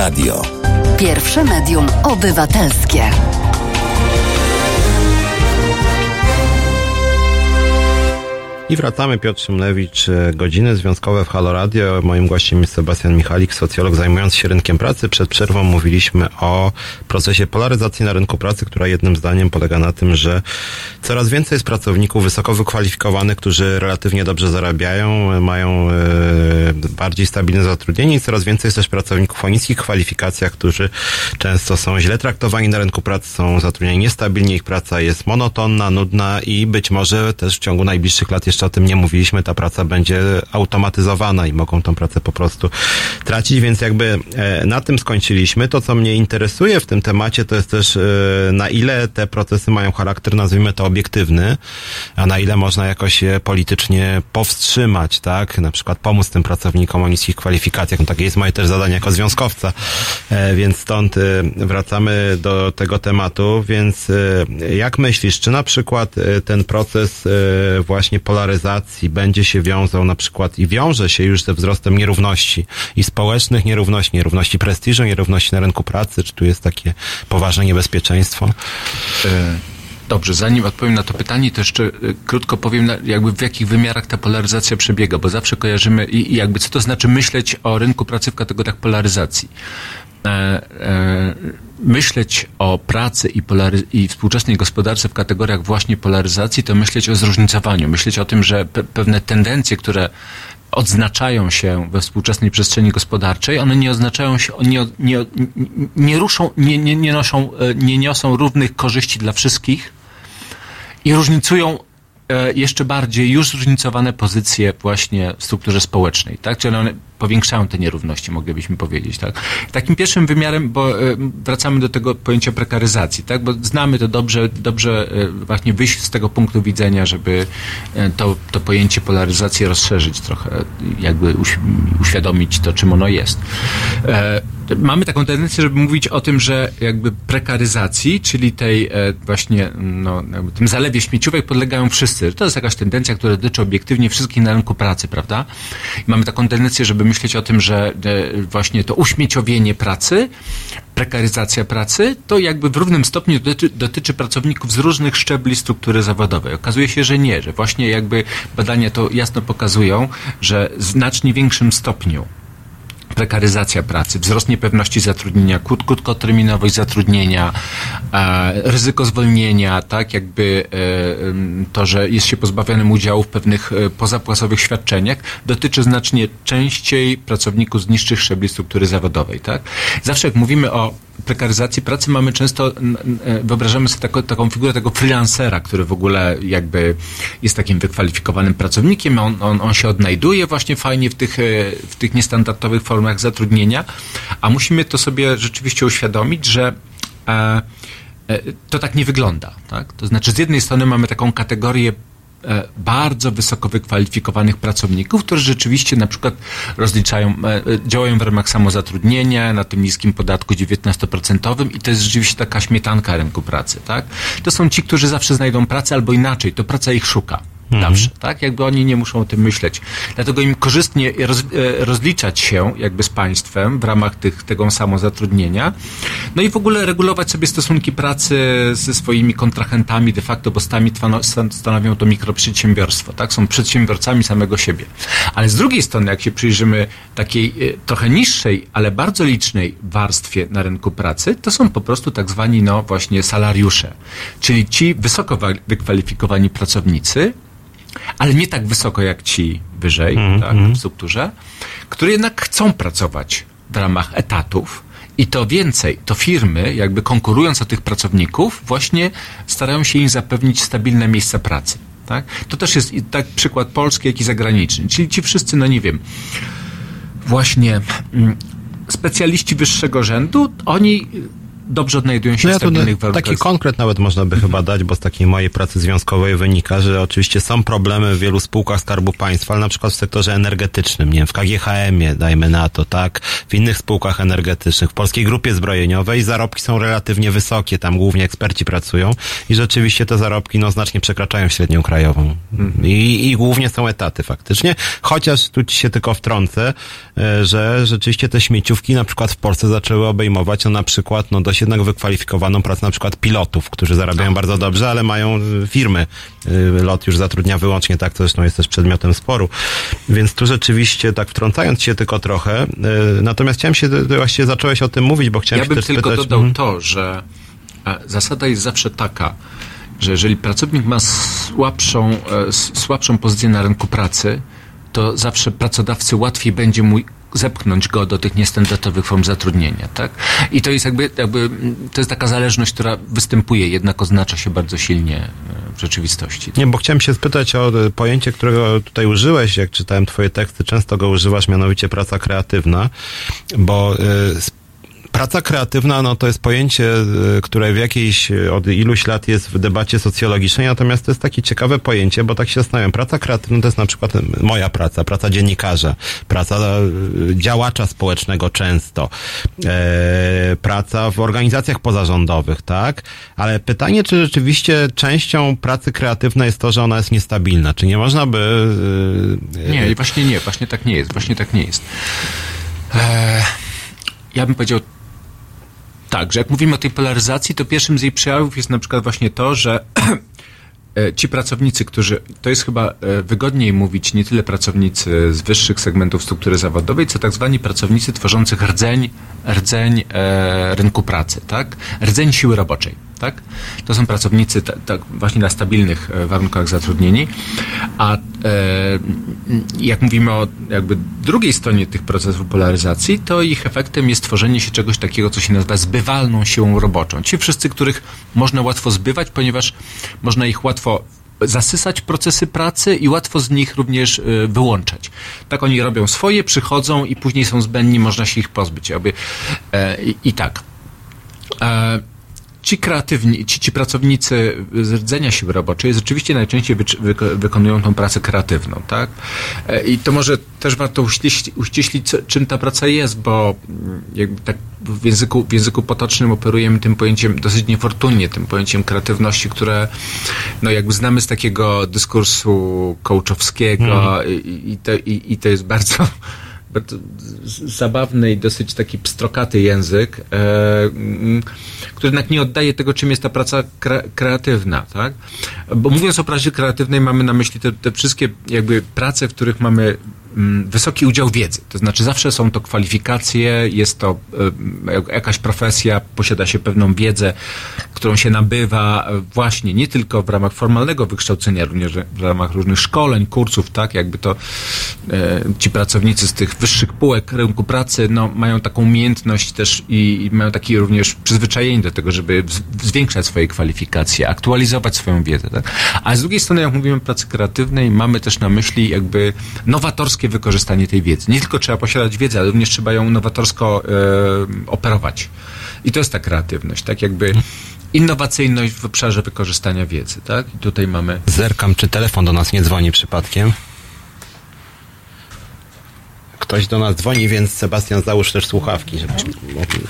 Radio. Pierwsze medium obywatelskie. I wracamy, Piotr Szymlewicz, e, godziny związkowe w Halo Radio. Moim gościem jest Sebastian Michalik, socjolog zajmujący się rynkiem pracy. Przed przerwą mówiliśmy o procesie polaryzacji na rynku pracy, która jednym zdaniem polega na tym, że coraz więcej jest pracowników wysoko wykwalifikowanych, którzy relatywnie dobrze zarabiają, mają e, bardziej stabilne zatrudnienie i coraz więcej jest też pracowników o niskich kwalifikacjach, którzy często są źle traktowani na rynku pracy, są zatrudnieni niestabilnie, ich praca jest monotonna, nudna i być może też w ciągu najbliższych lat jeszcze o tym nie mówiliśmy, ta praca będzie automatyzowana i mogą tą pracę po prostu tracić, więc jakby e, na tym skończyliśmy. To, co mnie interesuje w tym temacie, to jest też e, na ile te procesy mają charakter, nazwijmy to obiektywny, a na ile można jakoś je politycznie powstrzymać, tak? Na przykład pomóc tym pracownikom o niskich kwalifikacjach. No takie jest moje też zadanie jako związkowca, e, więc stąd wracamy do tego tematu, więc jak myślisz, czy na przykład ten proces właśnie polaryzacji będzie się wiązał na przykład i wiąże się już ze wzrostem nierówności i społecznych nierówności, nierówności prestiżu, nierówności na rynku pracy, czy tu jest takie poważne niebezpieczeństwo? E, Dobrze, zanim odpowiem na to pytanie, to jeszcze e, krótko powiem, jakby w jakich wymiarach ta polaryzacja przebiega, bo zawsze kojarzymy i jakby co to znaczy myśleć o rynku pracy w kategoriach polaryzacji. E, e, myśleć o pracy i, i współczesnej gospodarce w kategoriach właśnie polaryzacji, to myśleć o zróżnicowaniu, myśleć o tym, że pe- pewne tendencje, które odznaczają się we współczesnej przestrzeni gospodarczej, one nie oznaczają się, nie, nie, nie ruszą, nie, nie, nie noszą, e, nie niosą równych korzyści dla wszystkich i różnicują jeszcze bardziej już zróżnicowane pozycje właśnie w strukturze społecznej, tak? Czyli one powiększają te nierówności, moglibyśmy powiedzieć, tak? Takim pierwszym wymiarem, bo e, wracamy do tego pojęcia prekaryzacji, tak? Bo znamy to dobrze, dobrze e, właśnie wyjść z tego punktu widzenia, żeby e, to, to pojęcie polaryzacji rozszerzyć trochę, jakby uś, uświadomić to, czym ono jest. Mamy taką tendencję, żeby mówić o tym, że jakby prekaryzacji, czyli tej właśnie, no, tym zalewie śmieciowej podlegają wszyscy. To jest jakaś tendencja, która dotyczy obiektywnie wszystkich na rynku pracy, prawda? I mamy taką tendencję, żeby myśleć o tym, że e, właśnie to uśmieciowienie pracy, prekaryzacja pracy, to jakby w równym stopniu dotyczy, dotyczy pracowników z różnych szczebli struktury zawodowej. Okazuje się, że nie, że właśnie jakby badania to jasno pokazują, że w znacznie większym stopniu prekaryzacja pracy, wzrost niepewności zatrudnienia, krót, krótkoterminowość zatrudnienia, e, ryzyko zwolnienia, tak, jakby e, to, że jest się pozbawionym udziału w pewnych e, pozapłacowych świadczeniach, dotyczy znacznie częściej pracowników z niższych szczebli struktury zawodowej, tak. Zawsze jak mówimy o prekaryzacji pracy, mamy często, e, wyobrażamy sobie taką, taką figurę tego freelancera, który w ogóle jakby jest takim wykwalifikowanym pracownikiem, on, on, on się odnajduje właśnie fajnie w tych, e, w tych niestandardowych formach zatrudnienia, a musimy to sobie rzeczywiście uświadomić, że e, e, to tak nie wygląda. Tak? To znaczy, z jednej strony mamy taką kategorię bardzo wysoko wykwalifikowanych pracowników, którzy rzeczywiście na przykład rozliczają, e, e, działają w ramach samozatrudnienia na tym niskim podatku 19% i to jest rzeczywiście taka śmietanka rynku pracy, tak? To są ci, którzy zawsze znajdą pracę albo inaczej, to praca ich szuka. Zawsze, tak? Jakby oni nie muszą o tym myśleć. Dlatego im korzystnie roz, e, rozliczać się jakby z państwem w ramach tych, tego samozatrudnienia. No i w ogóle regulować sobie stosunki pracy ze swoimi kontrahentami, de facto, bo stan- stanowią to mikroprzedsiębiorstwo, tak? Są przedsiębiorcami samego siebie. Ale z drugiej strony, jak się przyjrzymy takiej e, trochę niższej, ale bardzo licznej warstwie na rynku pracy, to są po prostu tak zwani, no właśnie salariusze. Czyli ci wysoko wa- wykwalifikowani pracownicy, ale nie tak wysoko jak ci wyżej tak, w strukturze, które jednak chcą pracować w ramach etatów. I to więcej, to firmy, jakby konkurując o tych pracowników, właśnie starają się im zapewnić stabilne miejsca pracy. Tak? To też jest tak przykład polski, jak i zagraniczny. Czyli ci wszyscy, no nie wiem, właśnie mm, specjaliści wyższego rzędu, oni dobrze odnajdują się No w ja tu stabilnych warunkach. taki konkret nawet można by chyba dać, bo z takiej mojej pracy związkowej wynika, że oczywiście są problemy w wielu spółkach Skarbu Państwa, ale na przykład w sektorze energetycznym, nie wiem, w KGHM-ie, dajmy na to, tak, w innych spółkach energetycznych, w Polskiej Grupie Zbrojeniowej zarobki są relatywnie wysokie, tam głównie eksperci pracują i rzeczywiście te zarobki no znacznie przekraczają średnią krajową. I, I głównie są etaty faktycznie, chociaż tu ci się tylko wtrącę, e, że rzeczywiście te śmieciówki na przykład w Polsce zaczęły obejmować no, na przykład no, dość jednak wykwalifikowaną pracę na przykład pilotów, którzy zarabiają bardzo dobrze, ale mają y, firmy. Y, Lot już zatrudnia wyłącznie tak, to zresztą jest też przedmiotem sporu. Więc tu rzeczywiście tak wtrącając się tylko trochę, y, natomiast chciałem się, ty właściwie zacząłeś o tym mówić, bo chciałem Ja się bym też tylko spytać, dodał mhm. to, że e, zasada jest zawsze taka, że jeżeli pracownik ma słabszą, e, słabszą pozycję na rynku pracy, to zawsze pracodawcy łatwiej będzie mu zepchnąć go do tych niestandardowych form zatrudnienia, tak? I to jest jakby, jakby to jest taka zależność, która występuje, jednak oznacza się bardzo silnie e, w rzeczywistości. Nie, bo chciałem się spytać o e, pojęcie, którego tutaj użyłeś, jak czytałem twoje teksty, często go używasz, mianowicie praca kreatywna, bo s- praca kreatywna, no to jest pojęcie, y, które w jakiejś, y, od iluś lat jest w debacie socjologicznej, natomiast to jest takie ciekawe pojęcie, bo tak się zastanawiam, praca kreatywna to jest na przykład moja praca, praca dziennikarza, praca y, działacza społecznego często, e, praca w organizacjach pozarządowych, tak? Ale pytanie, czy rzeczywiście częścią pracy kreatywnej jest to, że ona jest niestabilna, czy nie można by... y, Nie, właśnie nie, właśnie tak nie jest, właśnie tak nie jest. Eee, ja bym powiedział tak, że jak mówimy o tej polaryzacji, to pierwszym z jej przejawów jest na przykład właśnie to, że e, ci pracownicy, którzy, to jest chyba e, wygodniej mówić nie tyle pracownicy z wyższych segmentów struktury zawodowej, co tak zwani pracownicy tworzących rdzeń, rdzeń e, rynku pracy, tak? Rdzeń siły roboczej, tak? To są pracownicy ta, tak właśnie na stabilnych e, warunkach zatrudnieni, a e, jak mówimy o jakby drugiej stronie tych procesów polaryzacji, to ich efektem jest tworzenie się czegoś takiego, co się nazywa zbywalną siłą roboczą. Ci wszyscy, których można łatwo zbywać, ponieważ można ich łatwo zasysać procesy pracy i łatwo z nich również y, wyłączać. Tak oni robią swoje, przychodzą i później są zbędni, można się ich pozbyć. Jakby, e, i, I tak. E, ci kreatywni, ci, ci pracownicy z rdzenia siły roboczej rzeczywiście najczęściej wyczy- wyko- wykonują tą pracę kreatywną, tak? E, I to może też warto uściślić, czym ta praca jest, bo mm, jakby tak w języku, w języku potocznym operujemy tym pojęciem dosyć niefortunnie, tym pojęciem kreatywności, które no jakby znamy z takiego dyskursu coachowskiego i, i, to, i, i to jest bardzo bardzo zabawny i dosyć taki pstrokaty język, e, który jednak nie oddaje tego, czym jest ta praca kre, kreatywna, tak? Bo mówiąc o pracy kreatywnej, mamy na myśli te, te wszystkie jakby prace, w których mamy wysoki udział wiedzy. To znaczy zawsze są to kwalifikacje, jest to e, jak- jakaś profesja, posiada się pewną wiedzę, którą się nabywa e, właśnie nie tylko w ramach formalnego wykształcenia, również w ramach różnych szkoleń, kursów, tak, jakby to e, ci pracownicy z tych wyższych półek rynku pracy, no, mają taką umiejętność też i, mają takie również przyzwyczajenie do tego, żeby zwiększać swoje kwalifikacje, aktualizować swoją wiedzę, tak. A z drugiej strony, jak mówimy o pracy kreatywnej, mamy też na myśli jakby nowatorskie wykorzystanie tej wiedzy. Nie tylko trzeba posiadać wiedzę, ale również trzeba ją nowatorsko e, operować. I to jest ta kreatywność, tak jakby innowacyjność w obszarze wykorzystania wiedzy, tak? I tutaj mamy Zerkam, czy telefon do nas nie dzwoni przypadkiem. Ktoś do nas dzwoni, więc Sebastian załóż też słuchawki, żebyśmy mogli...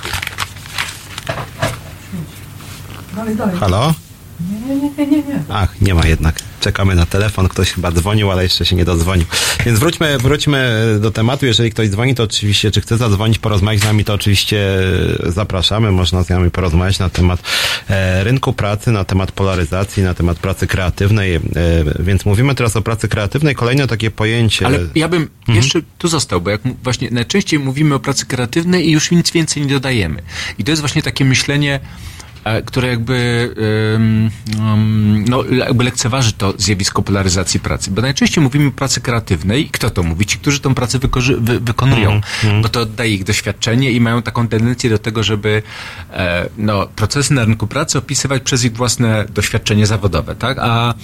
Dalej, dalej. Halo? Nie, nie, nie, nie, nie. Ach, nie ma jednak. Czekamy na telefon. Ktoś chyba dzwonił, ale jeszcze się nie dodzwonił. Więc wróćmy, wróćmy do tematu. Jeżeli ktoś dzwoni, to oczywiście, czy chce zadzwonić, porozmawiać z nami, to oczywiście zapraszamy. Można z nami porozmawiać na temat e, rynku pracy, na temat polaryzacji, na temat pracy kreatywnej. E, więc mówimy teraz o pracy kreatywnej. Kolejne takie pojęcie. Ale ja bym jeszcze tu został, bo jak właśnie najczęściej mówimy o pracy kreatywnej i już nic więcej nie dodajemy. I to jest właśnie takie myślenie, e, które jakby, ym, no, jakby lekceważy to zjawisko polaryzacji pracy. Bo najczęściej mówimy o pracy kreatywnej. Kto to mówi? Ci, którzy tą pracę wy- wykonują. Bo to oddaje ich doświadczenie i mają taką tendencję do tego, żeby e, no, procesy na rynku pracy opisywać przez ich własne doświadczenie zawodowe, tak? A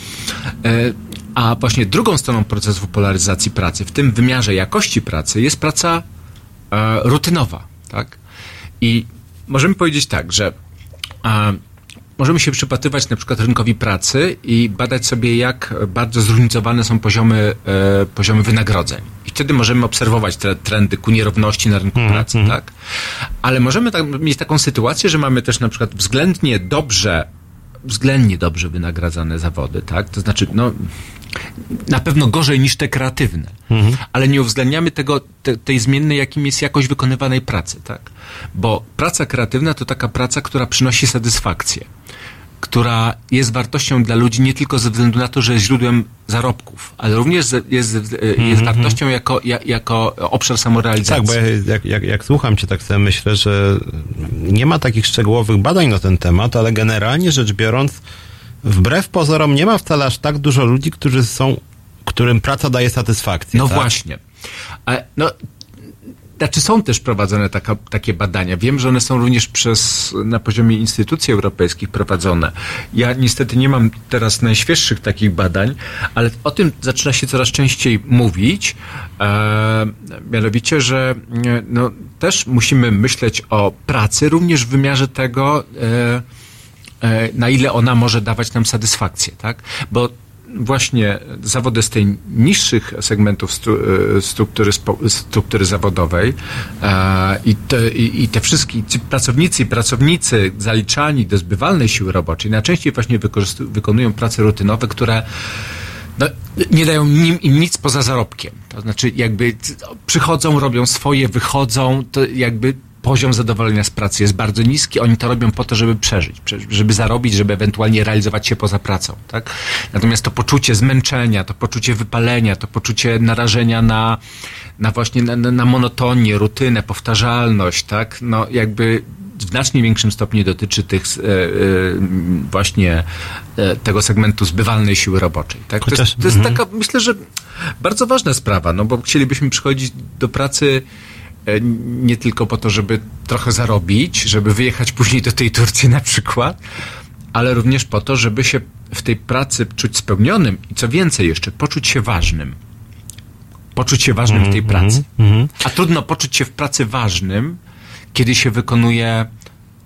e, a właśnie drugą stroną procesu polaryzacji pracy, w tym wymiarze jakości pracy, jest praca e, rutynowa, tak? I możemy powiedzieć tak, że możemy się przypatrywać na przykład rynkowi pracy i badać sobie, jak bardzo zróżnicowane są poziomy, e, poziomy wynagrodzeń. I wtedy możemy obserwować te trendy ku nierówności na rynku pracy, tak? Ale możemy tak, mieć taką sytuację, że mamy też na przykład względnie dobrze, względnie dobrze wynagradzane zawody, tak? To znaczy, no, na pewno gorzej niż te kreatywne, ale nie uwzględniamy tego, te, tej zmiennej, jakim jest jakość wykonywanej pracy, tak? Bo praca kreatywna to taka praca, która przynosi satysfakcję, która jest wartością dla ludzi nie tylko ze względu na to, że jest źródłem zarobków, ale również jest, ze- jest wartością jako, ja- jako obszar samorealizacji. Tak, bo ja, jak, jak, jak słucham cię, tak sobie myślę, że nie ma takich szczegółowych badań na ten temat, ale generalnie rzecz biorąc, wbrew pozorom nie ma wcale aż tak dużo ludzi, którzy są, którym praca daje satysfakcję. No tak? właśnie. A, no, znaczy są też prowadzone taka, takie badania. Wiem, że one są również przez, na poziomie instytucji europejskich prowadzone. Ja niestety nie mam teraz najświeższych takich badań, ale o tym zaczyna się coraz częściej mówić. E, mianowicie, że e, no, też musimy myśleć o pracy również w wymiarze tego, e, e, na ile ona może dawać nam satysfakcję, tak? Bo właśnie zawody z tej niższych segmentów stru, e, struktury, struktury zawodowej e, i, te, i, i te wszystkie ci pracownicy i pracownicy zaliczani do zbywalnej siły roboczej najczęściej właśnie wykonują prace rutynowe, które no, nie dają nim, im nic poza zarobkiem. To znaczy jakby przychodzą, robią swoje, wychodzą, to jakby poziom zadowolenia z pracy jest bardzo niski. Oni to robią po to, żeby przeżyć, prze- żeby zarobić, żeby ewentualnie realizować się poza pracą. Tak? Natomiast to poczucie zmęczenia, to poczucie wypalenia, to poczucie narażenia na, na właśnie na, na, monotonię, rutynę, powtarzalność, tak? No jakby w znacznie większym stopniu dotyczy tych e, e, właśnie e, tego segmentu zbywalnej siły roboczej. Tak? To, Chociaż- jest, to jest taka, myślę, że bardzo ważna sprawa, no bo chcielibyśmy przychodzić do pracy nie tylko po to, żeby trochę zarobić, żeby wyjechać później do tej Turcji na przykład, ale również po to, żeby się w tej pracy czuć spełnionym i co więcej jeszcze, poczuć się ważnym. Poczuć się ważnym w tej pracy. A trudno poczuć się w pracy ważnym, kiedy się wykonuje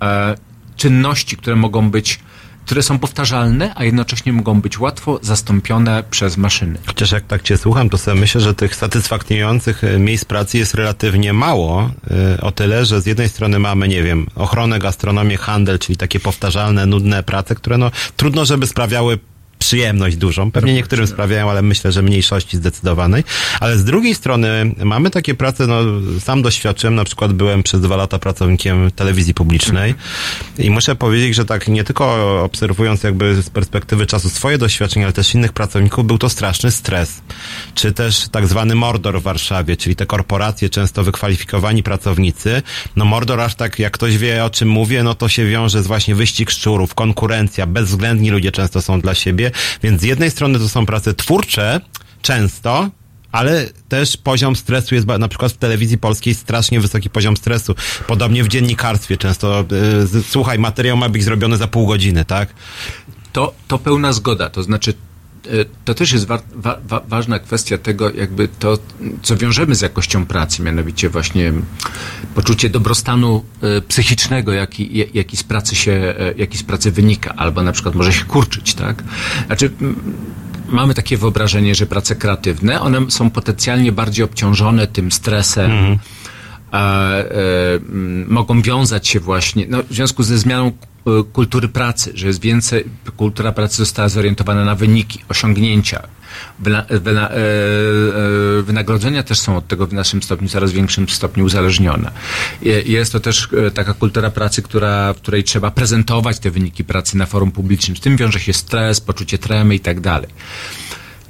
e, czynności, które mogą być, które są powtarzalne, a jednocześnie mogą być łatwo zastąpione przez maszyny. Chociaż jak tak cię słucham, to sobie myślę, że tych satysfakcjonujących e, miejsc pracy jest relatywnie mało. e, O tyle, że z jednej strony mamy, nie wiem, ochronę, gastronomię, handel, czyli takie powtarzalne, nudne prace, które no trudno, żeby sprawiały przyjemność dużą. Pewnie niektórym sprawiają, ale myślę, że mniejszości zdecydowanej. Ale z drugiej strony mamy takie prace, no sam doświadczyłem, na przykład byłem przez dwa lata pracownikiem telewizji publicznej i muszę powiedzieć, że tak nie tylko obserwując jakby z perspektywy czasu swoje doświadczenia, ale też innych pracowników, był to straszny stres. Czy też tak zwany mordor w Warszawie, czyli te korporacje, często wykwalifikowani pracownicy. No mordor aż tak, jak ktoś wie o czym mówię, no to się wiąże z właśnie wyścig szczurów, konkurencja, bezwzględni ludzie często są dla siebie, więc z jednej strony to są prace twórcze, często, ale też poziom stresu jest na przykład w telewizji polskiej strasznie wysoki poziom stresu. Podobnie w dziennikarstwie często, y, słuchaj, materiał ma być zrobiony za pół godziny, tak? To, to pełna zgoda, to znaczy to też jest wa- wa- wa- ważna kwestia tego, jakby to, co wiążemy z jakością pracy, mianowicie właśnie poczucie dobrostanu e, psychicznego, jaki, ja- jaki, z pracy się, e, jaki z pracy wynika, albo na przykład może się kurczyć, tak? Znaczy, mamy takie wyobrażenie, że prace kreatywne, one są potencjalnie bardziej obciążone tym stresem, e, e, m, mogą wiązać się właśnie no, w związku ze zmianą e, kultury pracy, że jest więcej, kultura pracy została zorientowana na wyniki, osiągnięcia. E, e, wynagrodzenia też są od tego w naszym stopniu, coraz większym stopniu uzależnione. Je- Jest to też e, taka kultura pracy, która, w której trzeba prezentować te wyniki pracy na forum publicznym. Z tym wiąże się stres, poczucie tremy i tak dalej.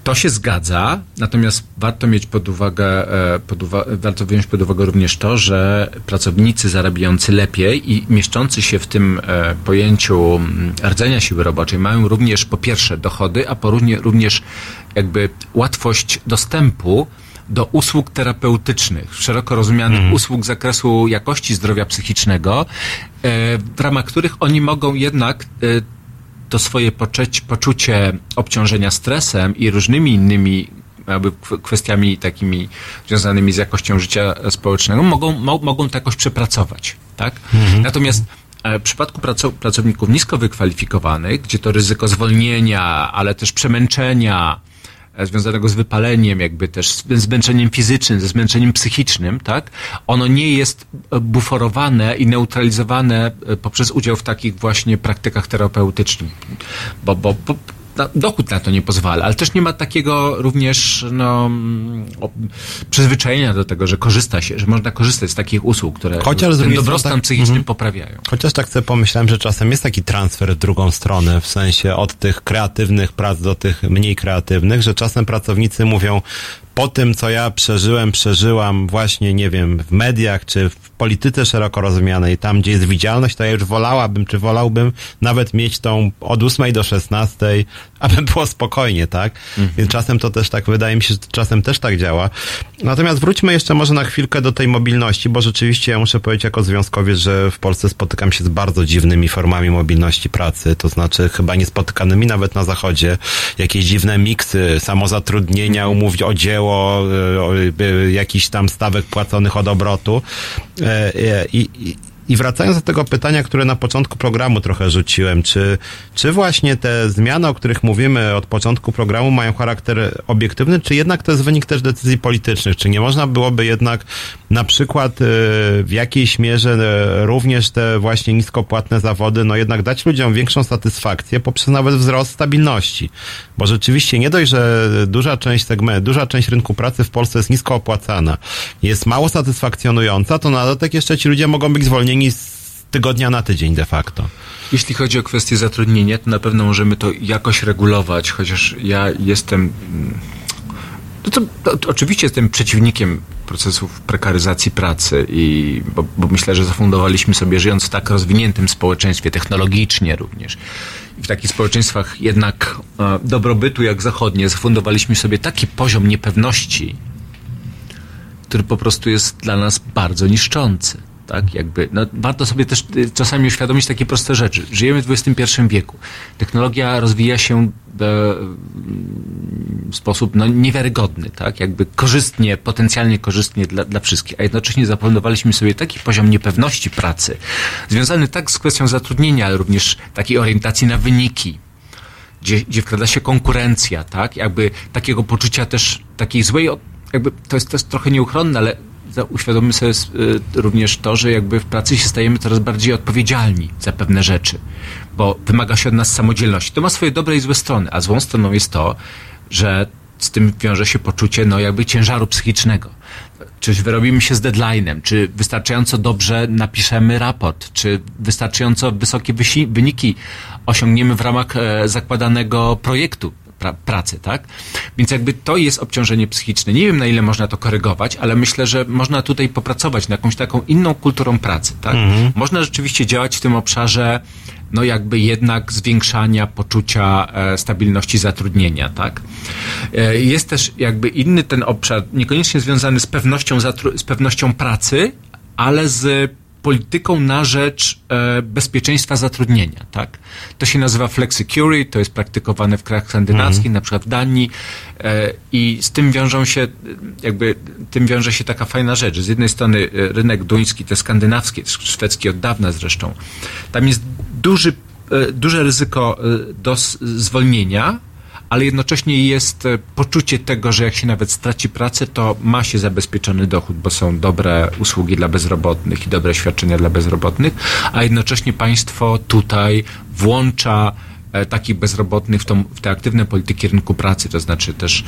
To się zgadza, natomiast warto mieć pod uwagę, e, pod uwa- warto wziąć pod uwagę również to, że pracownicy zarabiający lepiej i mieszczący się w tym e, pojęciu rdzenia siły roboczej mają również po pierwsze dochody, a po równie, również jakby łatwość dostępu do usług terapeutycznych, szeroko rozumianych usług z zakresu jakości zdrowia psychicznego, e, w ramach których oni mogą jednak to swoje poczucie obciążenia stresem i różnymi innymi jakby kwestiami takimi związanymi z jakością życia społecznego mogą, mo, mogą to jakoś przepracować, tak? Natomiast e, w przypadku praco- pracowników nisko wykwalifikowanych, gdzie to ryzyko zwolnienia, ale też przemęczenia, związanego z wypaleniem, jakby też z zmęczeniem fizycznym, ze zmęczeniem psychicznym, tak? Ono nie jest e, buforowane i neutralizowane e, poprzez udział w takich właśnie praktykach terapeutycznych, bo, bo, bo na, dochód na to nie pozwala, ale też nie ma takiego również no, mm, przyzwyczajenia do tego, że korzysta się, że można korzystać z takich usług, które Chociaż ten dobrostan tak- psychiczny Mhm. poprawiają. Chociaż tak sobie pomyślałem, że czasem jest taki transfer w drugą stronę, w sensie od tych kreatywnych prac do tych mniej kreatywnych, że czasem pracownicy mówią, po tym, co ja przeżyłem, przeżyłam właśnie, nie wiem, w mediach, czy w polityce szeroko rozumianej, tam, gdzie jest widzialność, to ja już wolałabym, czy wolałbym nawet mieć tą od 8 do 16, aby było spokojnie, tak? Więc czasem to też tak, wydaje mi się, że czasem też tak działa. Natomiast wróćmy jeszcze może na chwilkę do tej mobilności, bo rzeczywiście ja muszę powiedzieć jako związkowiec, że w Polsce spotykam się z bardzo dziwnymi formami mobilności pracy, to znaczy chyba niespotykanymi nawet na zachodzie. Jakieś dziwne miksy, samozatrudnienia, umów o dzieło, e, o, e, jakiś tam stawek płaconych od obrotu. E, I, i, i wracając do tego pytania, które na początku programu trochę rzuciłem, czy, czy właśnie te zmiany, o których mówimy od początku programu, mają charakter obiektywny, czy jednak to jest wynik też decyzji politycznych? Czy nie można byłoby jednak na przykład y, w jakiejś mierze y, również te właśnie niskopłatne zawody, no jednak dać ludziom większą satysfakcję poprzez nawet wzrost stabilności? Bo rzeczywiście nie dość, że duża część segmentu, duża część rynku pracy w Polsce jest nisko opłacana, jest mało satysfakcjonująca, to na dodatek jeszcze ci ludzie mogą być zwolnieni z tygodnia na tydzień de facto. Jeśli chodzi o kwestię zatrudnienia, to na pewno możemy to jakoś regulować, chociaż ja jestem. mm, to, to, to oczywiście jestem przeciwnikiem procesów prekaryzacji pracy, i, bo, bo myślę, że zafundowaliśmy sobie, żyjąc w tak rozwiniętym społeczeństwie, technologicznie również, i w takich społeczeństwach jednak e, dobrobytu jak zachodnie, zafundowaliśmy sobie taki poziom niepewności, który po prostu jest dla nas bardzo niszczący. Tak, jakby, no, warto sobie też y, czasami uświadomić takie proste rzeczy. Żyjemy w XXI wieku. Technologia rozwija się e, w sposób no, niewiarygodny, tak? Jakby korzystnie, potencjalnie korzystnie dla, dla wszystkich. A jednocześnie zaplanowaliśmy sobie taki poziom niepewności pracy, związany tak z kwestią zatrudnienia, ale również takiej orientacji na wyniki, gdzie, gdzie wkrada się konkurencja, tak? Jakby takiego poczucia też takiej złej, jakby to jest, to jest trochę nieuchronne, ale uświadommy sobie y, również to, że jakby w pracy się stajemy coraz bardziej odpowiedzialni za pewne rzeczy, bo wymaga się od nas samodzielności. To ma swoje dobre i złe strony, a złą stroną jest to, że z tym wiąże się poczucie, no jakby ciężaru psychicznego. Czy wyrobimy się z deadline'em, czy wystarczająco dobrze napiszemy raport, czy wystarczająco wysokie wyniki osiągniemy w ramach e, zakładanego projektu pra- pracy, tak? Więc jakby to jest obciążenie psychiczne. Nie wiem, na ile można to korygować, ale myślę, że można tutaj popracować nad jakąś taką inną kulturą pracy, tak? Można rzeczywiście działać w tym obszarze, no jakby jednak zwiększania poczucia e, stabilności zatrudnienia, tak? E, jest też jakby inny ten obszar, niekoniecznie związany z pewnością, z pewnością pracy, ale z polityką na rzecz e, bezpieczeństwa zatrudnienia, tak? To się nazywa flexicurity, to jest praktykowane w krajach skandynawskich, na przykład w Danii e, i z tym wiążą się, jakby, tym wiąże się taka fajna rzecz. Z jednej strony e, rynek duński, te skandynawskie, szwedzki od dawna zresztą, tam jest duży, e, duże ryzyko e, do zwolnienia, ale jednocześnie jest e, poczucie tego, że jak się nawet straci pracę, to ma się zabezpieczony dochód, bo są dobre usługi dla bezrobotnych i dobre świadczenia dla bezrobotnych, a jednocześnie państwo tutaj włącza e, takich bezrobotnych w, tą, w te aktywne polityki rynku pracy, to znaczy też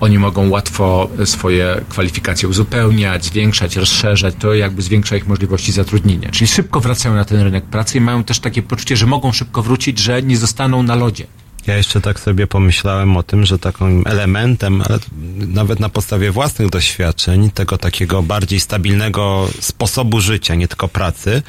oni mogą łatwo e, swoje kwalifikacje uzupełniać, zwiększać, rozszerzać, to jakby zwiększa ich możliwości zatrudnienia. Czyli szybko wracają na ten rynek pracy i mają też takie poczucie, że mogą szybko wrócić, że nie zostaną na lodzie. Ja jeszcze tak sobie pomyślałem o tym, że takim elementem, ale nawet na podstawie własnych doświadczeń, tego takiego bardziej stabilnego sposobu życia, nie tylko pracy,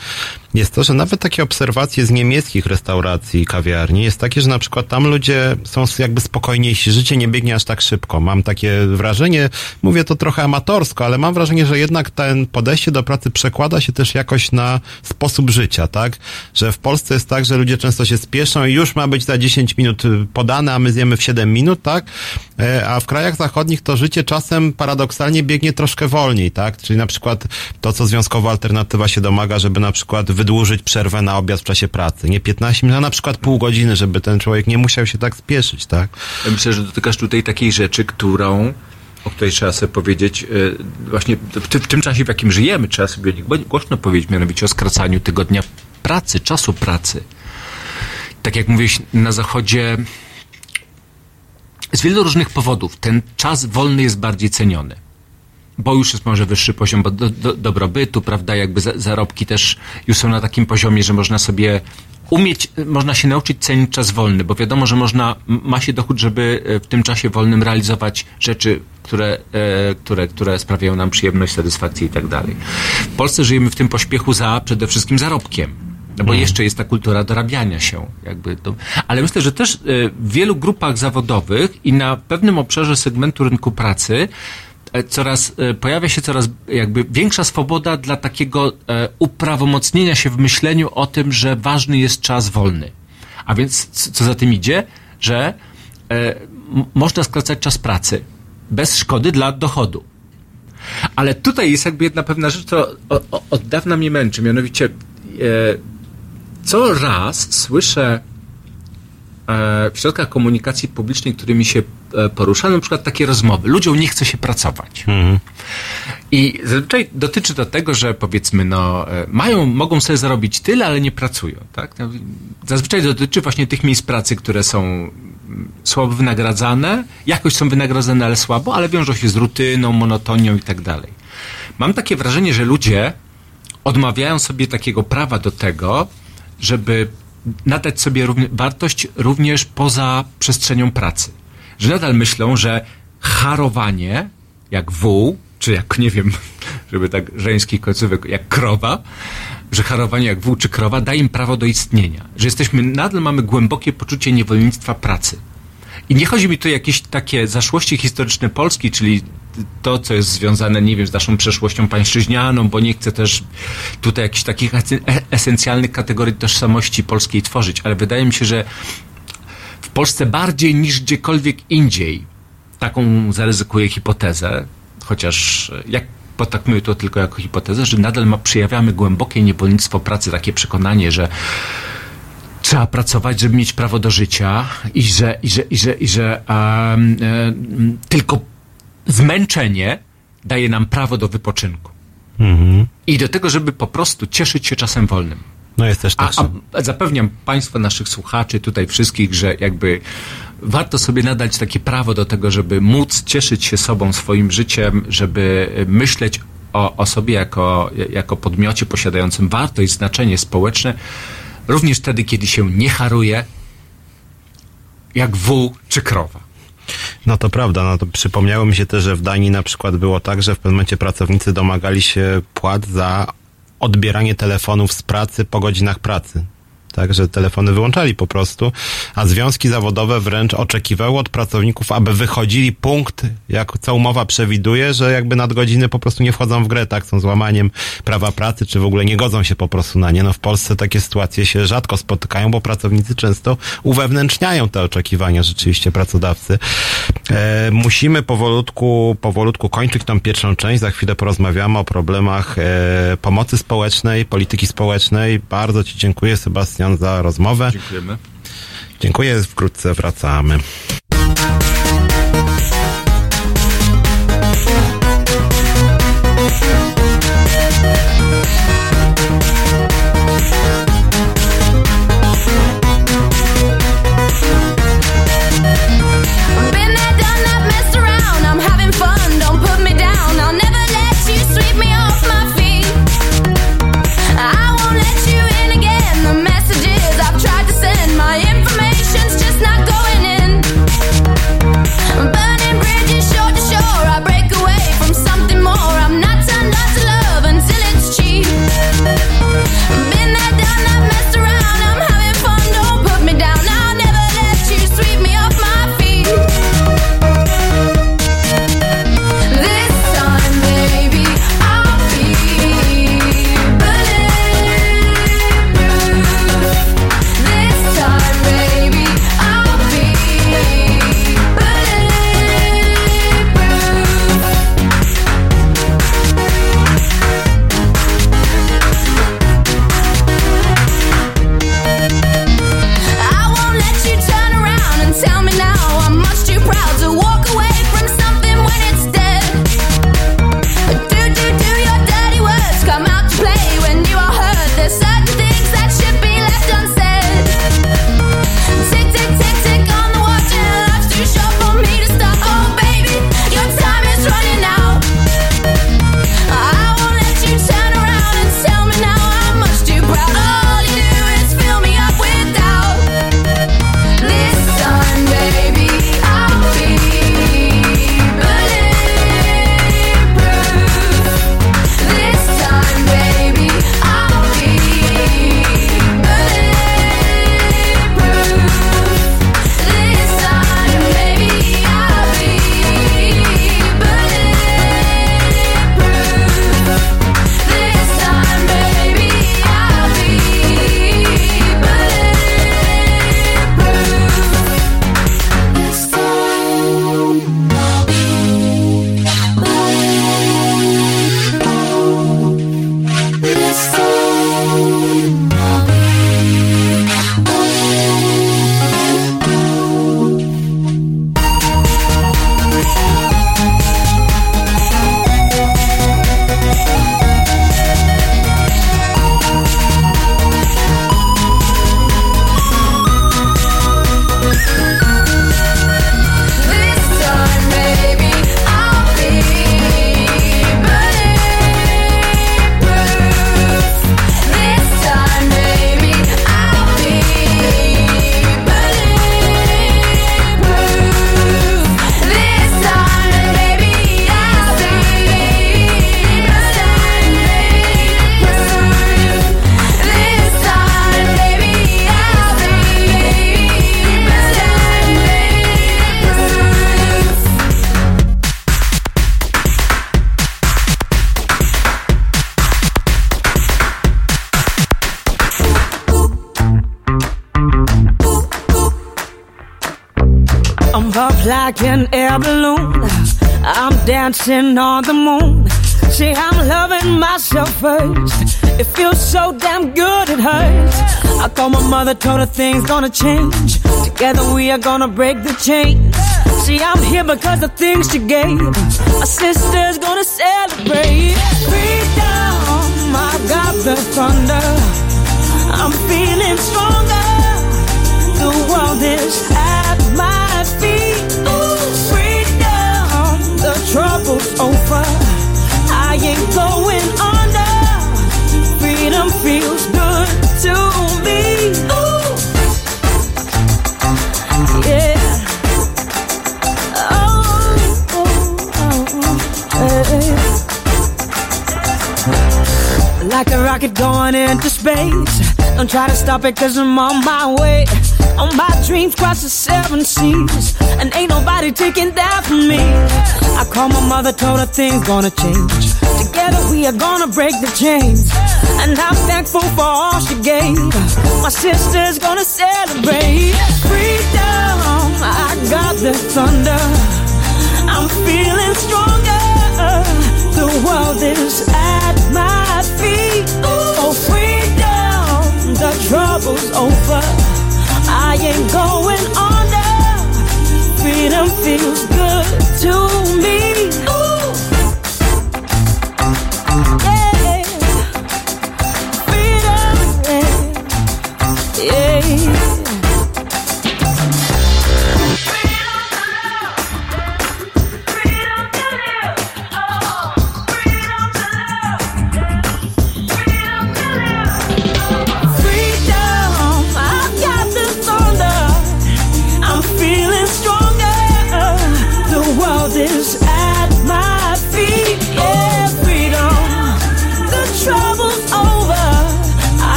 jest to, że nawet takie obserwacje z niemieckich restauracji i kawiarni jest takie, że na przykład tam ludzie są jakby spokojniejsi, życie nie biegnie aż tak szybko. Mam takie wrażenie, mówię to trochę amatorsko, ale mam wrażenie, że jednak ten podejście do pracy przekłada się też jakoś na sposób życia, tak? Że w Polsce jest tak, że ludzie często się spieszą i już ma być za 10 minut podane, a my zjemy w 7 minut, tak? E, A w krajach zachodnich to życie czasem paradoksalnie biegnie troszkę wolniej, tak? Czyli na przykład to, co związkowa alternatywa się domaga, żeby na przykład wydłużyć przerwę na obiad w czasie pracy. Nie 15 minut, a na przykład pół godziny, żeby ten człowiek nie musiał się tak spieszyć, tak? Myślę, że dotykasz tutaj takiej rzeczy, którą, o której trzeba sobie powiedzieć, e, właśnie w, ty- w tym czasie, w jakim żyjemy, trzeba sobie głośno powiedzieć, mianowicie o skracaniu tygodnia pracy, czasu pracy. Tak jak mówiłeś, na Zachodzie z wielu różnych powodów ten czas wolny jest bardziej ceniony. Bo już jest może wyższy poziom do, do, dobrobytu, prawda? Jakby za, zarobki też już są na takim poziomie, że można sobie umieć, można się nauczyć cenić czas wolny, bo wiadomo, że można, ma się dochód, żeby e, w tym czasie wolnym realizować rzeczy, które, e, które, które sprawiają nam przyjemność, satysfakcję i tak dalej. W Polsce żyjemy w tym pośpiechu za przede wszystkim zarobkiem. No bo jeszcze jest ta kultura dorabiania się, jakby to. Ale myślę, że też e, w wielu grupach zawodowych i na pewnym obszarze segmentu rynku pracy e, coraz, e, pojawia się coraz jakby większa swoboda dla takiego uprawomocnienia się w myśleniu o tym, że ważny jest czas wolny. A więc co za tym idzie, że można skracać czas pracy bez szkody dla dochodu. Ale tutaj jest jakby jedna pewna rzecz, która od dawna mnie męczy, mianowicie co raz słyszę e, w środkach komunikacji publicznej, którymi się e, poruszam, na przykład takie rozmowy. Ludziom nie chce się pracować. I zazwyczaj dotyczy to tego, że powiedzmy, no, e, mają, mogą sobie zarobić tyle, ale nie pracują, tak? No, Zazwyczaj dotyczy właśnie tych miejsc pracy, które są mm, słabo wynagradzane, jakoś są wynagradzane, ale słabo, ale wiążą się z rutyną, monotonią i tak dalej. Mam takie wrażenie, że ludzie odmawiają sobie takiego prawa do tego, żeby nadać sobie wartość również poza przestrzenią pracy. Że nadal myślą, że harowanie, jak wół, czy jak, nie wiem, żeby tak żeńskich końcówek, jak krowa, że harowanie jak wół czy krowa da im prawo do istnienia. Że jesteśmy, nadal mamy głębokie poczucie niewolnictwa pracy. I nie chodzi mi tu o jakieś takie zaszłości historyczne Polski, czyli to, co jest związane, nie wiem, z naszą przeszłością pańszczyźnianą, bo nie chcę też tutaj jakichś takich e- esencjalnych kategorii tożsamości polskiej tworzyć, ale wydaje mi się, że w Polsce bardziej niż gdziekolwiek indziej taką zaryzykuję hipotezę, chociaż e, jak potraktuję to tylko jako hipotezę, że nadal ma, przejawiamy głębokie niewolnictwo pracy, takie przekonanie, że trzeba pracować, żeby mieć prawo do życia i że, i że, i że, i że em, em, tylko zmęczenie daje nam prawo do wypoczynku. I do tego, żeby po prostu cieszyć się czasem wolnym. No jest też A, tak. a zapewniam Państwa, naszych słuchaczy, tutaj wszystkich, że jakby warto sobie nadać takie prawo do tego, żeby móc cieszyć się sobą, swoim życiem, żeby myśleć o, o sobie jako, jako podmiocie posiadającym wartość, znaczenie społeczne, również wtedy, kiedy się nie haruje, jak wół czy krowa. No to prawda, no to przypomniało mi się też, że w Danii na przykład było tak, że w pewnym momencie pracownicy domagali się płat za odbieranie telefonów z pracy po godzinach pracy. Tak, że telefony wyłączali po prostu, a związki zawodowe wręcz oczekiwały od pracowników, aby wychodzili punkt, jak co umowa przewiduje, że jakby nadgodziny po prostu nie wchodzą w grę, tak, są złamaniem prawa pracy, czy w ogóle nie godzą się po prostu na nie. No w Polsce takie sytuacje się rzadko spotykają, bo pracownicy często uwewnętrzniają te oczekiwania rzeczywiście pracodawcy. E, musimy powolutku, powolutku kończyć tą pierwszą część. Za chwilę porozmawiamy o problemach e, pomocy społecznej, polityki społecznej. Bardzo Ci dziękuję, Sebastian, za rozmowę. Dziękujemy. Dziękuję, wkrótce wracamy. Dancing on the moon. See, I'm loving myself first. It feels so damn good, it hurts. I called my mother, told her things gonna change. Together we are gonna break the chains. See, I'm here because of things she gave. My sister's gonna celebrate. Freedom, I got the thunder. I'm feeling stronger. Over. I ain't going under. Freedom feels good to me. Ooh, yeah. Oh, oh, oh, oh. Like a rocket going into space. Don't try to stop it cause I'm on my way. On my dreams cross the seven seas. And ain't nobody taking that from me. I called my mother, told her things gonna change. Together we are gonna break the chains. And I'm thankful for all she gave. My sister's gonna celebrate. Freedom, I got the thunder. I'm feeling stronger. The world is at my feet. Oh, freedom, the trouble's over. I ain't going under. Freedom feels good to me.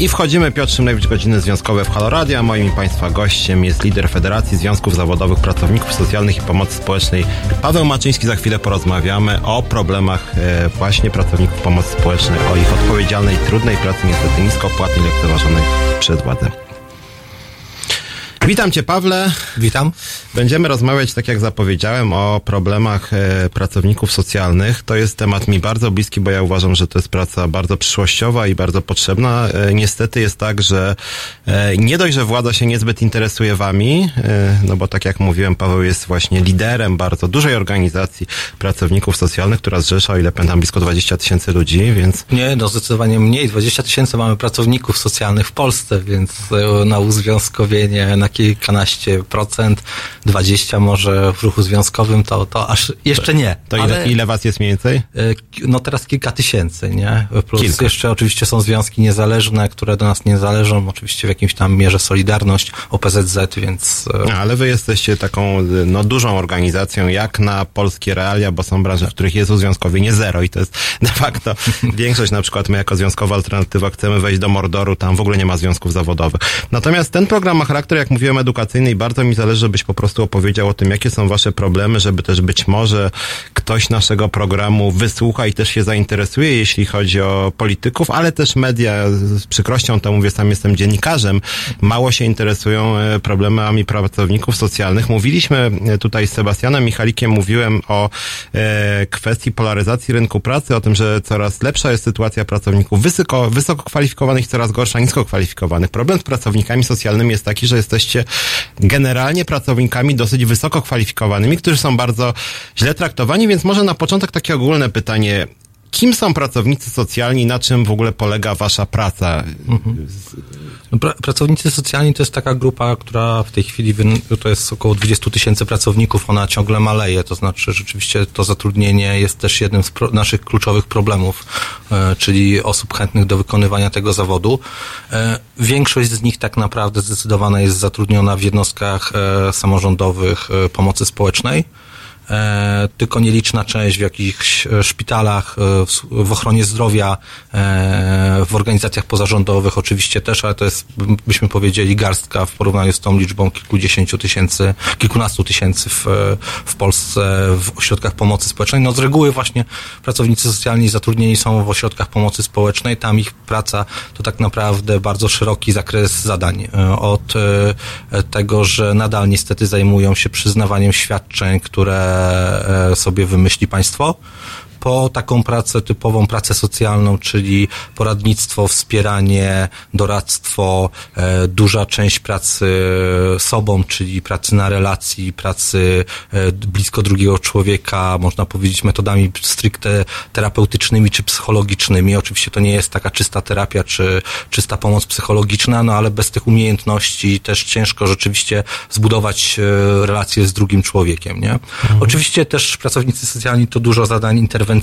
I wchodzimy, Piotr Szymlewicz, godziny związkowe w Halo Radio. a Moim i Państwa gościem jest lider Federacji Związków Zawodowych Pracowników Socjalnych i Pomocy Społecznej Paweł Maczyński. Za chwilę porozmawiamy o problemach e, właśnie pracowników pomocy społecznej, o ich odpowiedzialnej, trudnej pracy, niestety niskopłatnej, lekceważonej przez władzę. Witam Cię, Pawle. Witam. Będziemy rozmawiać, tak jak zapowiedziałem, o problemach e, pracowników socjalnych. To jest temat mi bardzo bliski, bo ja uważam, że to jest praca bardzo przyszłościowa i bardzo potrzebna. E, niestety jest tak, że e, nie dość, że władza się niezbyt interesuje wami, e, no bo tak jak mówiłem, Paweł jest właśnie liderem bardzo dużej organizacji pracowników socjalnych, która zrzesza, o ile pamiętam, blisko 20 tysięcy ludzi, więc Nie, no zdecydowanie mniej. 20 tysięcy mamy pracowników socjalnych w Polsce, więc e, na uzwiązkowienie na kilkanaście procent, 20 może w ruchu związkowym, to, to aż jeszcze nie. to ile, Ale, ile was jest mniej więcej? e, No teraz kilka tysięcy, nie? Plus Kilka. jeszcze oczywiście są związki niezależne, które do nas nie zależą, oczywiście w jakimś tam mierze Solidarność, OPZZ, więc e, No, ale wy jesteście taką no, dużą organizacją, jak na polskie realia, bo są branże, w których jest uzwiązkowienie zero i to jest de facto większość. Na przykład my jako Związkowa Alternatywa chcemy wejść do Mordoru, tam w ogóle nie ma związków zawodowych. Natomiast ten program ma charakter, jak mówiłem, edukacyjny i bardzo mi zależy, żebyś po prostu opowiedział o tym, jakie są wasze problemy, żeby też być może ktoś naszego programu wysłucha i też się zainteresuje, jeśli chodzi o polityków, ale też media, z przykrością to mówię, sam jestem dziennikarzem, mało się interesują e, problemami pracowników socjalnych. Mówiliśmy e, tutaj z Sebastianem Michalikiem, mówiłem o e, kwestii polaryzacji rynku pracy, o tym, że coraz lepsza jest sytuacja pracowników wysoko, wysoko kwalifikowanych coraz gorsza nisko kwalifikowanych. Problem z pracownikami socjalnymi jest taki, że jesteście generalnie pracownikami dosyć wysoko kwalifikowanymi, którzy są bardzo źle traktowani, więc może na początek takie ogólne pytanie. Kim są pracownicy socjalni? Na czym w ogóle polega wasza praca? No, Pra, pracownicy socjalni to jest taka grupa, która w tej chwili to jest około 20 tysięcy pracowników, ona ciągle maleje, to znaczy rzeczywiście to zatrudnienie jest też jednym z naszych kluczowych problemów, e, czyli osób chętnych do wykonywania tego zawodu. E, większość z nich tak naprawdę zdecydowana jest zatrudniona w jednostkach e, samorządowych e, pomocy społecznej. E, tylko nieliczna część w jakichś e, szpitalach, e, w, ochronie zdrowia, w organizacjach pozarządowych oczywiście też, ale to jest, byśmy powiedzieli, garstka w porównaniu z tą liczbą kilkudziesięciu tysięcy, kilkunastu tysięcy w, w Polsce w ośrodkach pomocy społecznej. No z reguły właśnie pracownicy socjalni zatrudnieni są w ośrodkach pomocy społecznej, tam ich praca to tak naprawdę bardzo szeroki zakres zadań. Od tego, że nadal niestety zajmują się przyznawaniem świadczeń, które sobie wymyśli państwo, po taką pracę typową, pracę socjalną, czyli poradnictwo, wspieranie, doradztwo, e, duża część pracy sobą, czyli pracy na relacji, pracy e, blisko drugiego człowieka, można powiedzieć metodami stricte terapeutycznymi czy psychologicznymi. Oczywiście to nie jest taka czysta terapia czy czysta pomoc psychologiczna, no ale bez tych umiejętności też ciężko rzeczywiście zbudować e, relacje z drugim człowiekiem, nie? Oczywiście też pracownicy socjalni to dużo zadań interwencyjnych,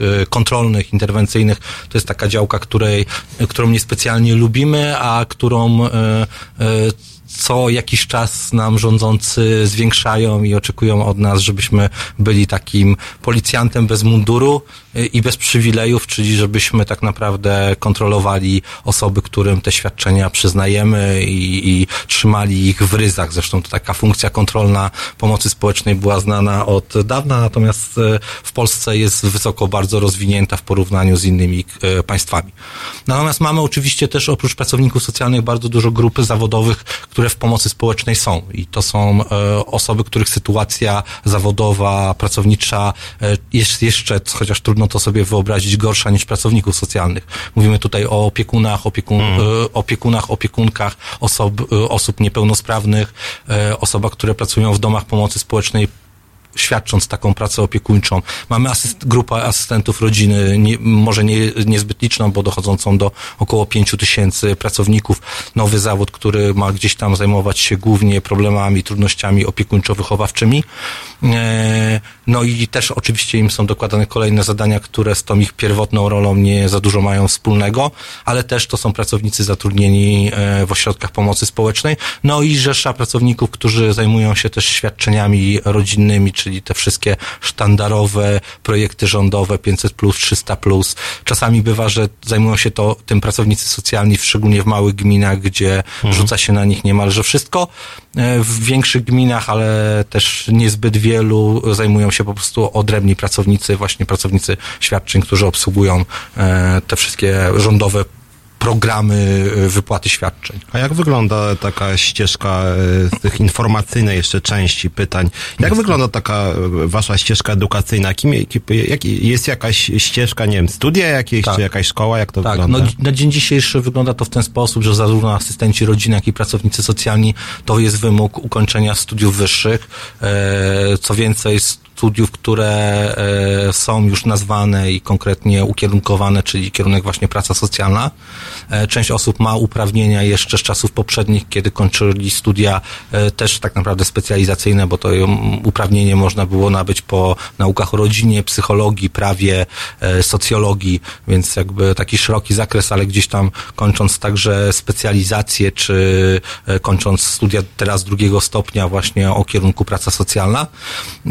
e, kontrolnych, interwencyjnych. To jest taka działka, której, którą niespecjalnie lubimy, a którą e, e, co jakiś czas nam rządzący zwiększają i oczekują od nas, żebyśmy byli takim policjantem bez munduru y, i bez przywilejów, czyli żebyśmy tak naprawdę kontrolowali osoby, którym te świadczenia przyznajemy i, i trzymali ich w ryzach. Zresztą to taka funkcja kontrolna pomocy społecznej była znana od dawna, natomiast y, w Polsce jest wysoko bardzo rozwinięta w porównaniu z innymi y, państwami. Natomiast mamy oczywiście też oprócz pracowników socjalnych bardzo dużo grupy zawodowych, które w pomocy społecznej są. I to są osoby, których sytuacja zawodowa, pracownicza jest jeszcze, chociaż trudno to sobie wyobrazić, gorsza niż pracowników socjalnych. Mówimy tutaj o opiekunach, opiekun, e, opiekunach, opiekunkach osob, e, osób niepełnosprawnych, e, osobach, które pracują w domach pomocy społecznej świadcząc taką pracę opiekuńczą. Mamy asyst, grupę asystentów rodziny, nie, może nie, niezbyt liczną, bo dochodzącą do około 5 tysięcy pracowników. Nowy zawód, który ma gdzieś tam zajmować się głównie problemami, trudnościami opiekuńczo-wychowawczymi. E, no i też oczywiście im są dokładane kolejne zadania, które z tą ich pierwotną rolą nie za dużo mają wspólnego, ale też to są pracownicy zatrudnieni e, w ośrodkach pomocy społecznej. No i rzesza pracowników, którzy zajmują się też świadczeniami rodzinnymi, czyli te wszystkie sztandarowe projekty rządowe 500 300 Czasami bywa, że zajmują się to tym pracownicy socjalni, szczególnie w małych gminach, gdzie rzuca się na nich niemalże wszystko. E, W większych gminach, ale też niezbyt wielu zajmują się po prostu odrębni pracownicy, właśnie pracownicy świadczeń, którzy obsługują e, te wszystkie rządowe programy e, wypłaty świadczeń. A jak wygląda taka ścieżka e, z tych informacyjnej jeszcze części pytań? Jak wygląda taka e, wasza ścieżka edukacyjna? Kim, jak, jest jakaś ścieżka, nie wiem, studia jakieś, Tak. czy jakaś szkoła? Jak to Tak, wygląda? no, na dzień dzisiejszy wygląda to w ten sposób, że zarówno asystenci rodziny, jak i pracownicy socjalni to jest wymóg ukończenia studiów wyższych. Co więcej, studiów, które e, są już nazwane i konkretnie ukierunkowane, czyli kierunek właśnie praca socjalna. E, część osób ma uprawnienia jeszcze z czasów poprzednich, kiedy kończyli studia e, też tak naprawdę specjalizacyjne, bo to uprawnienie można było nabyć po naukach o rodzinie, psychologii, prawie, socjologii, więc jakby taki szeroki zakres, ale gdzieś tam kończąc także specjalizację, czy kończąc studia teraz drugiego stopnia właśnie o kierunku praca socjalna.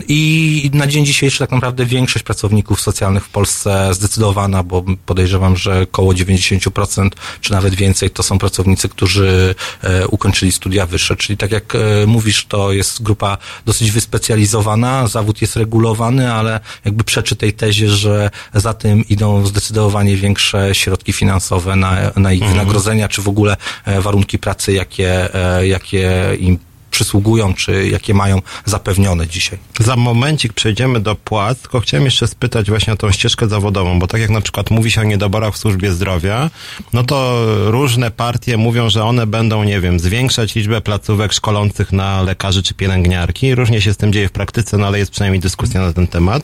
I na dzień dzisiejszy tak naprawdę większość pracowników socjalnych w Polsce zdecydowana, bo podejrzewam, że około 90% czy nawet więcej to są pracownicy, którzy e, ukończyli studia wyższe. Czyli tak jak e, mówisz, to jest grupa dosyć wyspecjalizowana, zawód jest regulowany, ale jakby przeczy tej tezie, że za tym idą zdecydowanie większe środki finansowe na, na ich wynagrodzenia, czy w ogóle e, warunki pracy, jakie, jakie im przysługują, czy jakie mają zapewnione dzisiaj. Za momencik przejdziemy do płac, tylko chciałem jeszcze spytać właśnie o tą ścieżkę zawodową, bo tak jak na przykład mówi się o niedoborach w służbie zdrowia, no to różne partie mówią, że one będą, nie wiem, zwiększać liczbę placówek szkolących na lekarzy czy pielęgniarki. Różnie się z tym dzieje w praktyce, no ale jest przynajmniej dyskusja na ten temat.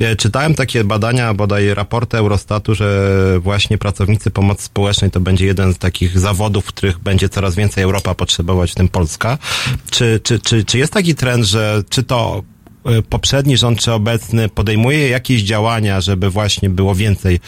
E, Czytałem takie badania, bodaj raporty Eurostatu, że właśnie pracownicy pomocy społecznej to będzie jeden z takich zawodów, w których będzie coraz więcej Europa potrzebować, w tym Polska. Czy, czy, czy, czy jest taki trend, że czy to e, poprzedni rząd czy obecny podejmuje jakieś działania, żeby właśnie było więcej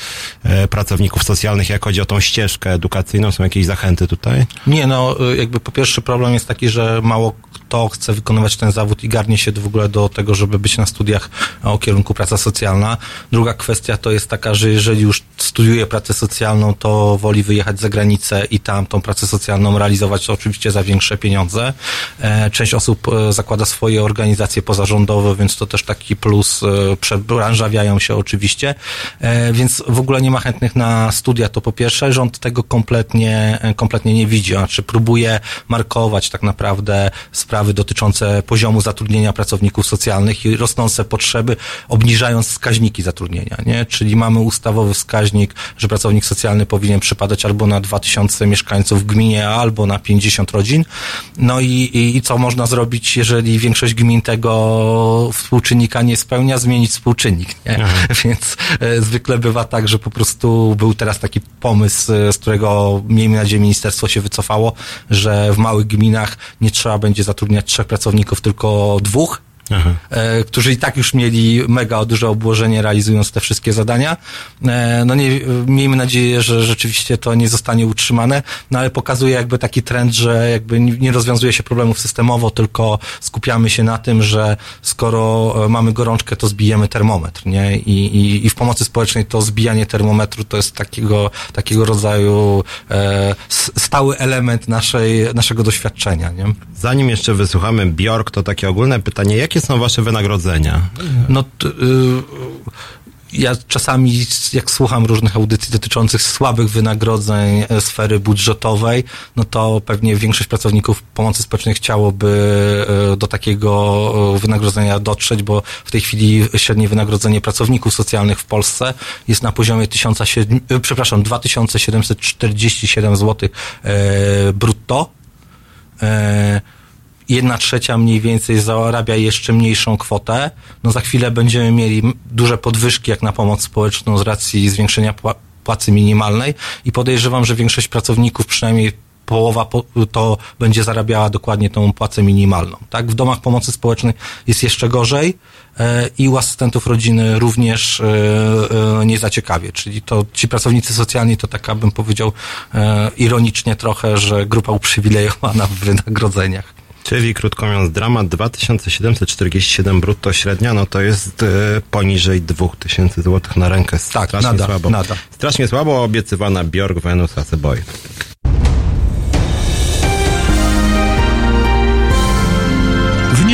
e, pracowników socjalnych, jak chodzi o tą ścieżkę edukacyjną? Są jakieś zachęty tutaj? Nie, no y, jakby po pierwsze problem jest taki, że mało kto chce wykonywać ten zawód i garnie się w ogóle do tego, żeby być na studiach o kierunku praca socjalna. Druga kwestia to jest taka, że jeżeli już studiuje pracę socjalną, to woli wyjechać za granicę i tam tą pracę socjalną realizować oczywiście za większe pieniądze. E, Część osób e, zakłada swoje organizacje pozarządowe, więc to też taki plus, e, przebranżawiają się oczywiście, E, więc w ogóle nie ma chętnych na studia, to po pierwsze. Rząd tego kompletnie, e, kompletnie nie widzi, znaczy próbuje markować tak naprawdę sprawy dotyczące poziomu zatrudnienia pracowników socjalnych i rosnące potrzeby, obniżając wskaźniki zatrudnienia, nie? Czyli mamy ustawowy wskaźnik, że pracownik socjalny powinien przypadać albo na 2000 mieszkańców w gminie, albo na 50 rodzin. No i, i, i co można zrobić, jeżeli większość gmin tego współczynnika nie spełnia? Zmienić współczynnik, nie? Więc e, zwykle bywa tak, że po prostu był teraz taki pomysł, e, z którego miejmy nadzieję ministerstwo się wycofało, że w małych gminach nie trzeba będzie zatrudniać trzech pracowników, tylko dwóch, e, którzy i tak już mieli mega duże obłożenie realizując te wszystkie zadania. E, no nie, miejmy nadzieję, że rzeczywiście to nie zostanie utrzymane, no ale pokazuje jakby taki trend, że jakby nie rozwiązuje się problemów systemowo, tylko skupiamy się na tym, że skoro e, mamy gorączkę, to zbijemy termometr, nie? I, i, i w pomocy społecznej to zbijanie termometru to jest takiego, takiego rodzaju e, stały element naszej, naszego doświadczenia, nie? Zanim jeszcze wysłuchamy Bjork, to takie ogólne pytanie, jakie są wasze wynagrodzenia? No, y, ja czasami, jak słucham różnych audycji dotyczących słabych wynagrodzeń e, sfery budżetowej, no to pewnie większość pracowników pomocy społecznej chciałoby e, do takiego e, wynagrodzenia dotrzeć, bo w tej chwili średnie wynagrodzenie pracowników socjalnych w Polsce jest na poziomie 1700, e, przepraszam, 2747 zł brutto. Jedna trzecia mniej więcej zarabia jeszcze mniejszą kwotę. No za chwilę będziemy mieli duże podwyżki jak na pomoc społeczną z racji zwiększenia pła- płacy minimalnej i podejrzewam, że większość pracowników, przynajmniej połowa po, to będzie zarabiała dokładnie tą płacę minimalną. Tak? W domach pomocy społecznej jest jeszcze gorzej e, i u asystentów rodziny również e, e, nie zaciekawie. Czyli to ci pracownicy socjalni to taka bym powiedział ironicznie trochę, że grupa uprzywilejowana w wynagrodzeniach. Czyli krótko mówiąc, dramat 2747 brutto średnia, no to jest e, poniżej 2000 zł na rękę. Tak, Strasznie nada, słabo. nada. Strasznie słabo obiecywana Bjork, Venus, As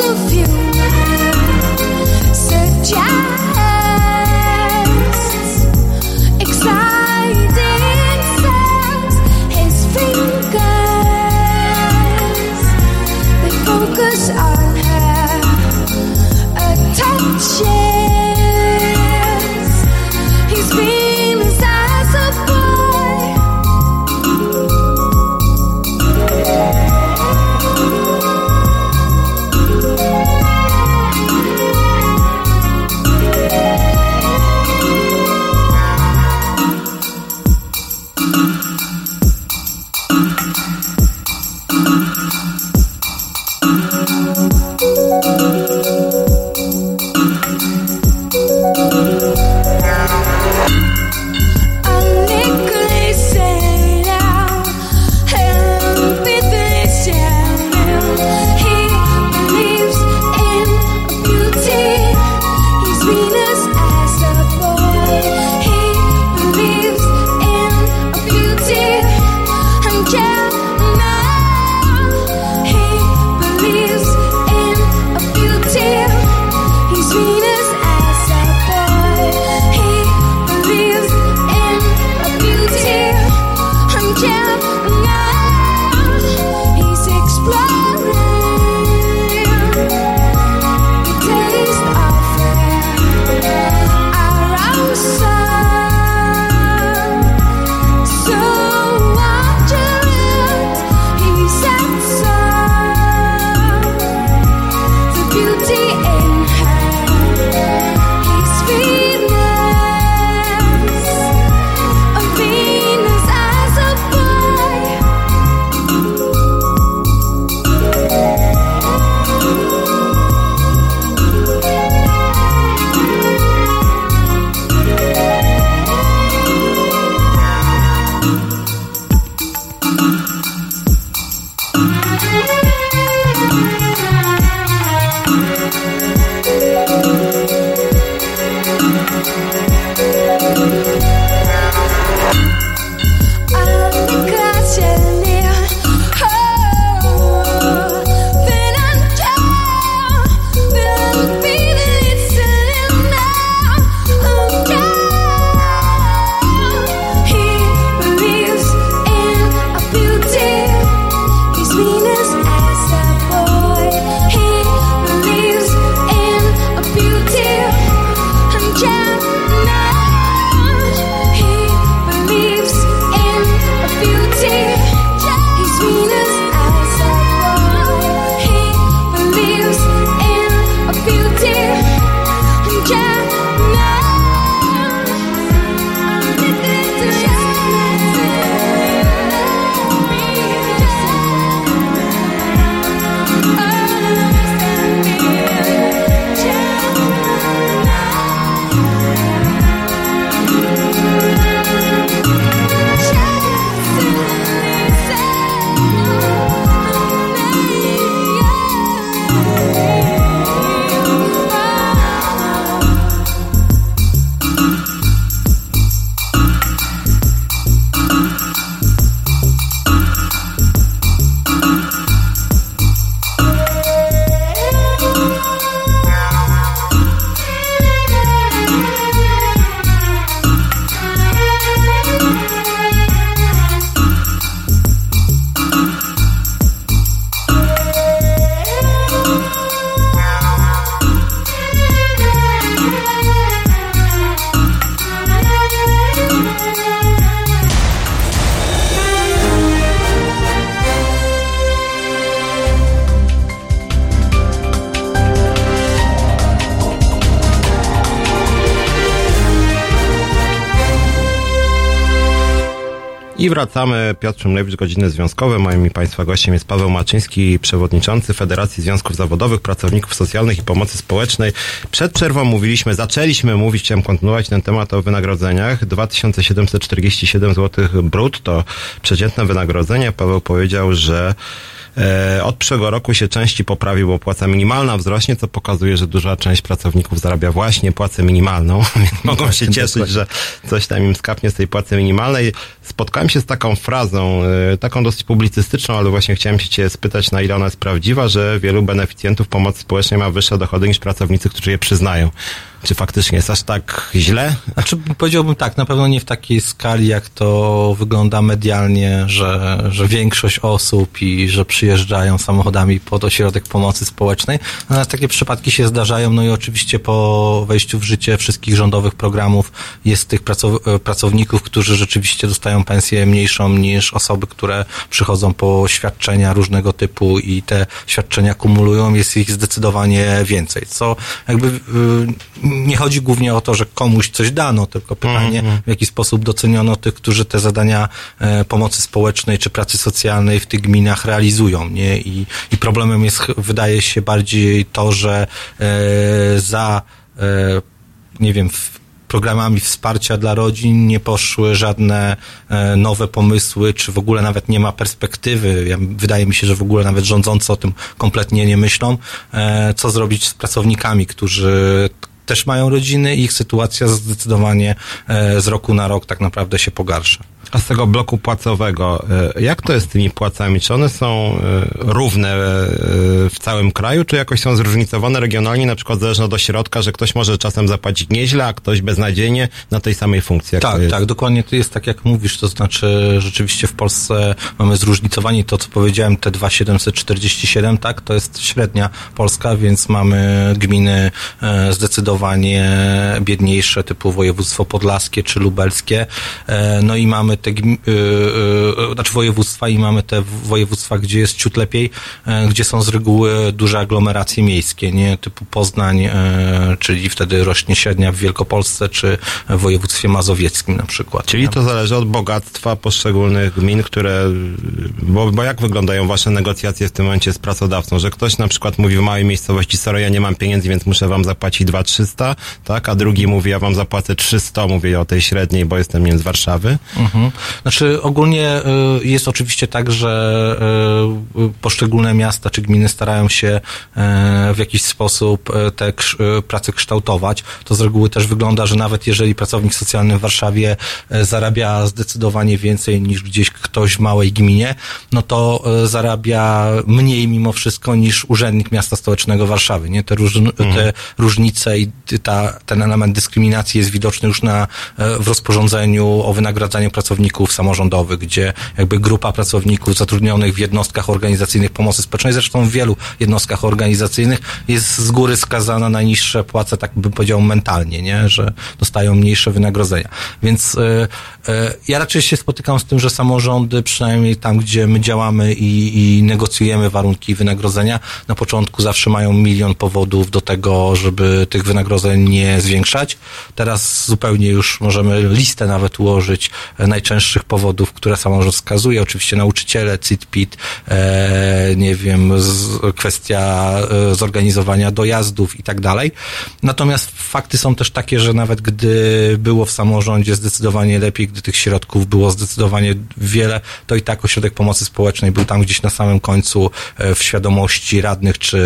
of you wracamy. Piotr Szymlewicz, Godziny Związkowe. Moim i Państwa gościem jest Paweł Maczyński, przewodniczący Federacji Związków Zawodowych, Pracowników Socjalnych i Pomocy Społecznej. Przed przerwą mówiliśmy, zaczęliśmy mówić, chciałem kontynuować ten temat o wynagrodzeniach. 2747 zł brutto, przeciętne wynagrodzenie. Paweł powiedział, że Od przyszłego roku się części poprawi, bo płaca minimalna wzrośnie, co pokazuje, że duża część pracowników zarabia właśnie płacę minimalną, więc mogą się cieszyć, że coś tam im skapnie z tej płacy minimalnej. Spotkałem się z taką frazą, e, taką dosyć publicystyczną, ale właśnie chciałem się cię spytać, na ile ona jest prawdziwa, że wielu beneficjentów pomocy społecznej ma wyższe dochody niż pracownicy, którzy je przyznają. Czy faktycznie jest aż tak źle? Znaczy, powiedziałbym tak, na pewno nie w takiej skali, jak to wygląda medialnie, że, że większość osób i że przyjeżdżają samochodami pod ośrodek pomocy społecznej. Natomiast takie przypadki się zdarzają, no i oczywiście po wejściu w życie wszystkich rządowych programów jest tych pracow- e, pracowników, którzy rzeczywiście dostają pensję mniejszą niż osoby, które przychodzą po świadczenia różnego typu i te świadczenia kumulują, jest ich zdecydowanie więcej. Co jakby y, nie chodzi głównie o to, że komuś coś dano, tylko pytanie, w jaki sposób doceniono tych, którzy te zadania e, pomocy społecznej czy pracy socjalnej w tych gminach realizują, nie? I, i problemem jest, wydaje się, bardziej to, że e, za, e, nie wiem, programami wsparcia dla rodzin nie poszły żadne nowe pomysły, czy w ogóle nawet nie ma perspektywy. Ja, wydaje mi się, że w ogóle nawet rządzący o tym kompletnie nie myślą, co zrobić z pracownikami, którzy też mają rodziny i ich sytuacja zdecydowanie e, z roku na rok tak naprawdę się pogarsza. A z tego bloku płacowego, e, jak to jest z tymi płacami? Czy one są e, równe w całym kraju, czy jakoś są zróżnicowane regionalnie, na przykład zależne od ośrodka, że ktoś może czasem zapłacić nieźle, a ktoś beznadziejnie na tej samej funkcji? Tak, tak, dokładnie to jest tak jak mówisz, to znaczy rzeczywiście w Polsce mamy zróżnicowanie to, co powiedziałem, te 2747, tak, to jest średnia Polska, więc mamy gminy e, zdecydowanie biedniejsze, typu województwo podlaskie czy lubelskie, e, no i mamy te e, e, znaczy województwa i mamy te województwa, gdzie jest ciut lepiej, gdzie są z reguły duże aglomeracje miejskie, nie, typu Poznań, czyli wtedy rośnie średnia w Wielkopolsce, czy w województwie mazowieckim na przykład. Czyli to zależy od bogactwa poszczególnych gmin, które. Bo, bo jak wyglądają wasze negocjacje w tym momencie z pracodawcą? Że ktoś na przykład mówi w małej miejscowości, sorry, ja nie mam pieniędzy, więc muszę wam zapłacić 2300, tak? A drugi mówi, ja wam zapłacę 300, mówię o tej średniej, bo jestem wiem, z Warszawy. Mhm. Znaczy ogólnie y, jest oczywiście tak, że y, y, poszczególne miasta czy gminy starają się y, w jakiś sposób y, te krz- y, prace kształtować. To z reguły też wygląda, że nawet jeżeli pracownik socjalny w Warszawie zarabia zdecydowanie więcej niż gdzieś ktoś w małej gminie, no to zarabia mniej mimo wszystko niż urzędnik miasta stołecznego Warszawy. Nie? Te, róż, te różnice i ta, ten element dyskryminacji jest widoczny już na, e, w rozporządzeniu o wynagradzaniu pracowników samorządowych, gdzie jakby grupa pracowników zatrudnionych w jednostkach organizacyjnych pomocy społecznej, zresztą w wielu jednostkach organizacyjnych, jest z góry skazana na niższe płace, tak bym powiedział mentalnie, nie? że dostają mniejsze wynagrodzenia. Więc e, e, ja raczej się spotykam z tym, że samorządy, przynajmniej tam, gdzie my działamy i, i negocjujemy warunki wynagrodzenia, na początku zawsze mają milion powodów do tego, żeby tych wynagrodzeń nie zwiększać. Teraz zupełnie już możemy listę nawet ułożyć e, najczęstszych powodów, które samorząd wskazuje. Oczywiście nauczyciele, CIT-PIT, e, nie wiem, z, kwestia e, zorganizowania dojazdów i tak dalej. Natomiast fakty są też takie, że nawet gdy było w samorządzie zdecydowanie lepiej, gdy tych środków było zdecydowanie wiele, to i tak ośrodek pomocy społecznej był tam gdzieś na samym końcu e, w świadomości radnych czy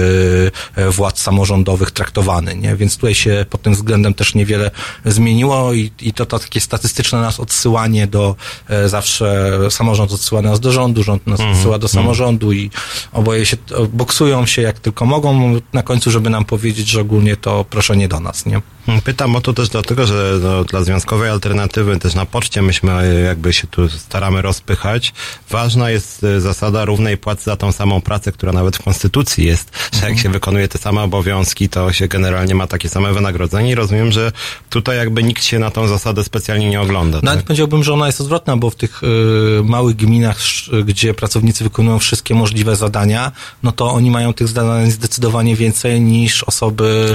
e, władz samorządowych traktowany, nie? Więc tutaj się pod tym względem też niewiele zmieniło i, i to, to takie statystyczne nas odsyłanie do e, zawsze samorząd odsyła nas do rządu, rząd nas odsyła do samorządu i oboje się boksują się jak tylko mogą na końcu, żeby nam powiedzieć, że ogólnie to proszę nie do nas, nie? Pytam o to też dlatego, że no, dla związkowej alternatywy też na poczcie myśmy e, jakby się tu staramy rozpychać. Ważna jest e, zasada równej płacy za tą samą pracę, która nawet w Konstytucji jest, że jak się wykonuje te same obowiązki, to się generalnie ma takie same wynagrodzenie i rozumiem, że tutaj jakby nikt się na tą zasadę specjalnie nie ogląda. Nawet tak? powiedziałbym, że ona jest odwrotna, bo w tych y, małych gminach, gdzie pracownicy wykonują wszystkie możliwe zadania, no to oni mają tych zadań zdecydowanie więcej niż osoby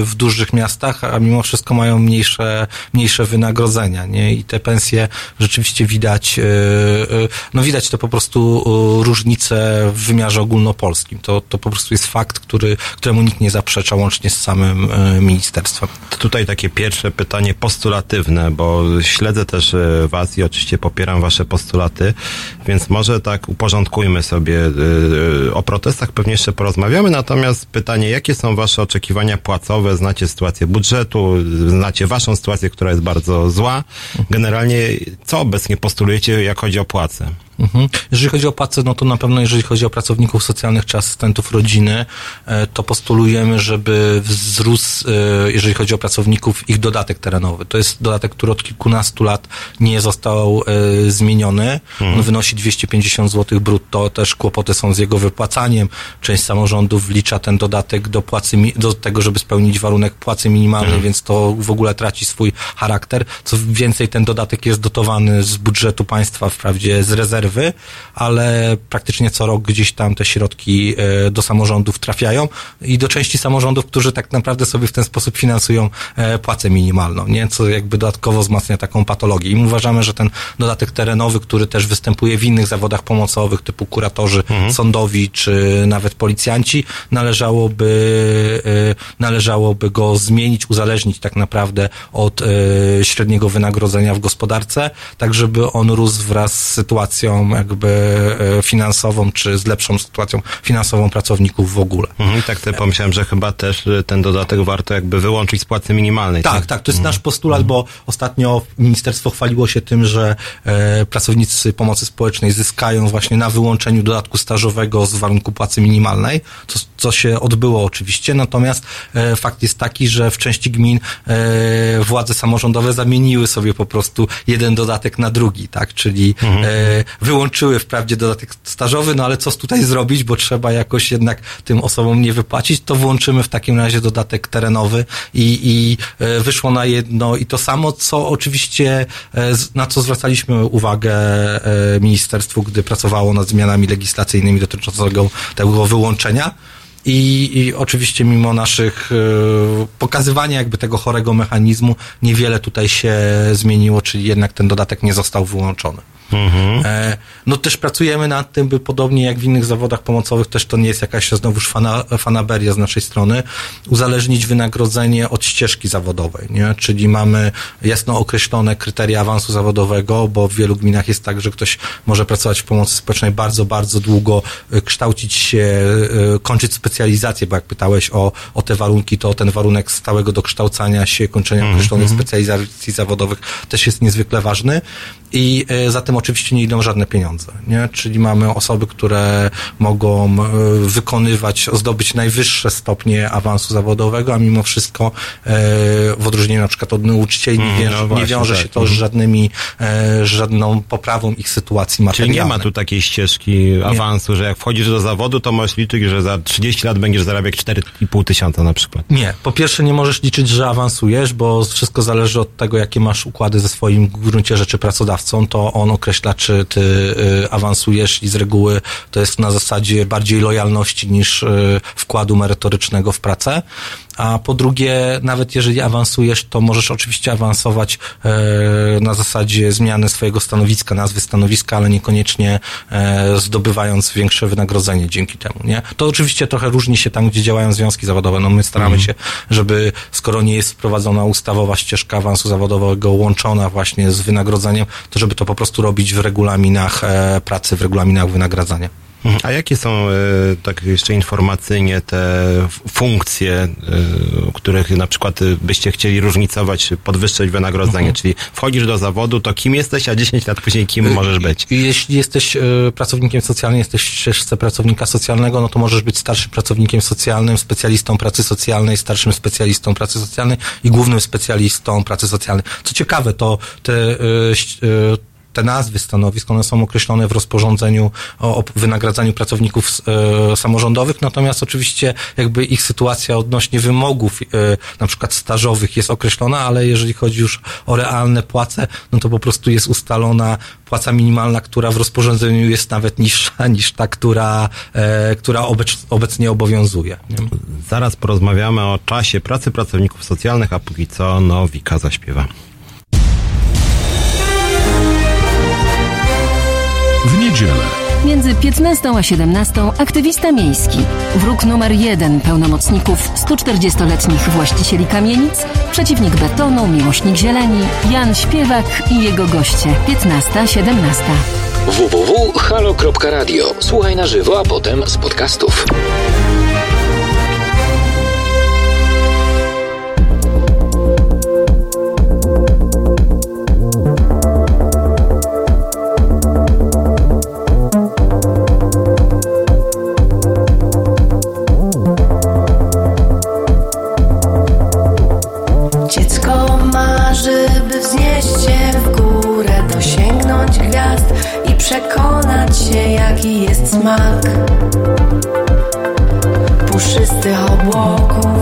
y, w dużych miastach, a mimo wszystko mają mniejsze, mniejsze wynagrodzenia, nie? I te pensje rzeczywiście widać, e, e, no widać to po prostu e, różnice w wymiarze ogólnopolskim. To, to po prostu jest fakt, który, któremu nikt nie zaprzecza, łącznie z samym ministerstwem. To tutaj takie pierwsze pytanie postulatywne, bo śledzę też Was i oczywiście popieram Wasze postulaty, więc może tak uporządkujmy sobie. O protestach pewnie jeszcze porozmawiamy, natomiast pytanie, jakie są Wasze oczekiwania płacowe? Znacie sytuację budżetu, znacie Waszą sytuację, która jest bardzo zła. Generalnie, co obecnie postulujecie, jak chodzi o płace? Mhm. Jeżeli chodzi o płacę, no to na pewno jeżeli chodzi o pracowników socjalnych czy asystentów rodziny, e, to postulujemy, żeby wzrósł, e, jeżeli chodzi o pracowników, ich dodatek terenowy. To jest dodatek, który od kilkunastu lat nie został e, zmieniony. On wynosi 250 zł brutto. Też kłopoty są z jego wypłacaniem. Część samorządów wlicza ten dodatek do płacy, do tego, żeby spełnić warunek płacy minimalnej, więc to w ogóle traci swój charakter. Co więcej, ten dodatek jest dotowany z budżetu państwa, wprawdzie z rezerwy, ale praktycznie co rok gdzieś tam te środki e, do samorządów trafiają i do części samorządów, którzy tak naprawdę sobie w ten sposób finansują e, płacę minimalną, nie? co jakby dodatkowo wzmacnia taką patologię. I uważamy, że ten dodatek terenowy, który też występuje w innych zawodach pomocowych, typu kuratorzy sądowi, czy nawet policjanci, należałoby, e, należałoby go zmienić, uzależnić tak naprawdę od średniego wynagrodzenia w gospodarce, tak żeby on rósł wraz z sytuacją jakby e, finansową, czy z lepszą sytuacją finansową pracowników w ogóle. Mhm, tak sobie pomyślałem, że chyba też e, ten dodatek warto jakby wyłączyć z płacy minimalnej. Tak, tak, to jest nasz postulat, bo ostatnio ministerstwo chwaliło się tym, że e, pracownicy pomocy społecznej zyskają właśnie na wyłączeniu dodatku stażowego z warunku płacy minimalnej, co, co się odbyło oczywiście, natomiast fakt jest taki, że w części gmin władze samorządowe zamieniły sobie po prostu jeden dodatek na drugi, tak, czyli e, wyłączyły wprawdzie dodatek stażowy, no ale co tutaj zrobić, bo trzeba jakoś jednak tym osobom nie wypłacić, to włączymy w takim razie dodatek terenowy i, i e, wyszło na jedno i to samo, co oczywiście, e, na co zwracaliśmy uwagę e, ministerstwu, gdy pracowało nad zmianami legislacyjnymi dotyczącego tego wyłączenia. I, I oczywiście mimo naszych e, pokazywania jakby tego chorego mechanizmu, niewiele tutaj się zmieniło, czyli jednak ten dodatek nie został wyłączony. E, no też pracujemy nad tym, by podobnie jak w innych zawodach pomocowych, też to nie jest jakaś znowuż fana, fanaberia z naszej strony, uzależnić wynagrodzenie od ścieżki zawodowej, nie? Czyli mamy jasno określone kryteria awansu zawodowego, bo w wielu gminach jest tak, że ktoś może pracować w pomocy społecznej bardzo, bardzo długo, e, kształcić się, e, kończyć specjalizację, bo jak pytałeś o, o te warunki, to ten warunek stałego dokształcania się, kończenia określonych specjalizacji zawodowych też jest niezwykle ważny i e, za tym oczywiście nie idą żadne pieniądze, nie? Czyli mamy osoby, które mogą e, wykonywać, zdobyć najwyższe stopnie awansu zawodowego, a mimo wszystko e, w odróżnieniu na przykład od nauczycieli nie, Mm, wię- no nie wiąże tak. się to z żadnymi, e, żadną poprawą ich sytuacji Czyli materialnej. nie ma tu takiej ścieżki awansu, że jak wchodzisz do zawodu, to możesz liczyć, że za 30 lat będziesz zarabiać 4,5 tysiąca na przykład. Nie, po pierwsze nie możesz liczyć, że awansujesz, bo wszystko zależy od tego, jakie masz układy ze swoim w gruncie rzeczy pracodawcą, to on określa, czy ty y, awansujesz i z reguły to jest na zasadzie bardziej lojalności niż y, wkładu merytorycznego w pracę. A po drugie, nawet jeżeli awansujesz, to możesz oczywiście awansować e, na zasadzie zmiany swojego stanowiska, nazwy stanowiska, ale niekoniecznie e, zdobywając większe wynagrodzenie dzięki temu, nie? To oczywiście trochę różni się tam, gdzie działają związki zawodowe. No my staramy się, żeby skoro nie jest wprowadzona ustawowa ścieżka awansu zawodowego łączona właśnie z wynagrodzeniem, to żeby to po prostu robić w regulaminach e, pracy, w regulaminach wynagradzania. Mhm. A jakie są, e, tak jeszcze informacyjnie, te funkcje, e, których na przykład e, byście chcieli różnicować, podwyższyć wynagrodzenie? Czyli wchodzisz do zawodu, to kim jesteś, a 10 lat później kim możesz być? Jeśli jesteś pracownikiem socjalnym, jesteś w ścieżce pracownika socjalnego, no to możesz być starszym pracownikiem socjalnym, specjalistą pracy socjalnej, starszym specjalistą pracy socjalnej i głównym specjalistą pracy socjalnej. Co ciekawe, to te, te nazwy stanowisk, one są określone w rozporządzeniu o, o wynagradzaniu pracowników e, samorządowych, natomiast oczywiście jakby ich sytuacja odnośnie wymogów e, na przykład stażowych jest określona, ale jeżeli chodzi już o realne płace, no to po prostu jest ustalona płaca minimalna, która w rozporządzeniu jest nawet niższa niż ta, która, e, która obec, obecnie obowiązuje. Nie? Zaraz porozmawiamy o czasie pracy pracowników socjalnych, a póki co, no, Wika zaśpiewa. W niedzielę. Między 15 a 17 aktywista miejski, wróg numer jeden pełnomocników 140-letnich właścicieli kamienic, przeciwnik betonu, miłośnik zieleni, Jan Śpiewak i jego goście 15-17. www.halo.radio. Słuchaj na żywo, a potem z podcastów. Smak puszystych obłoków.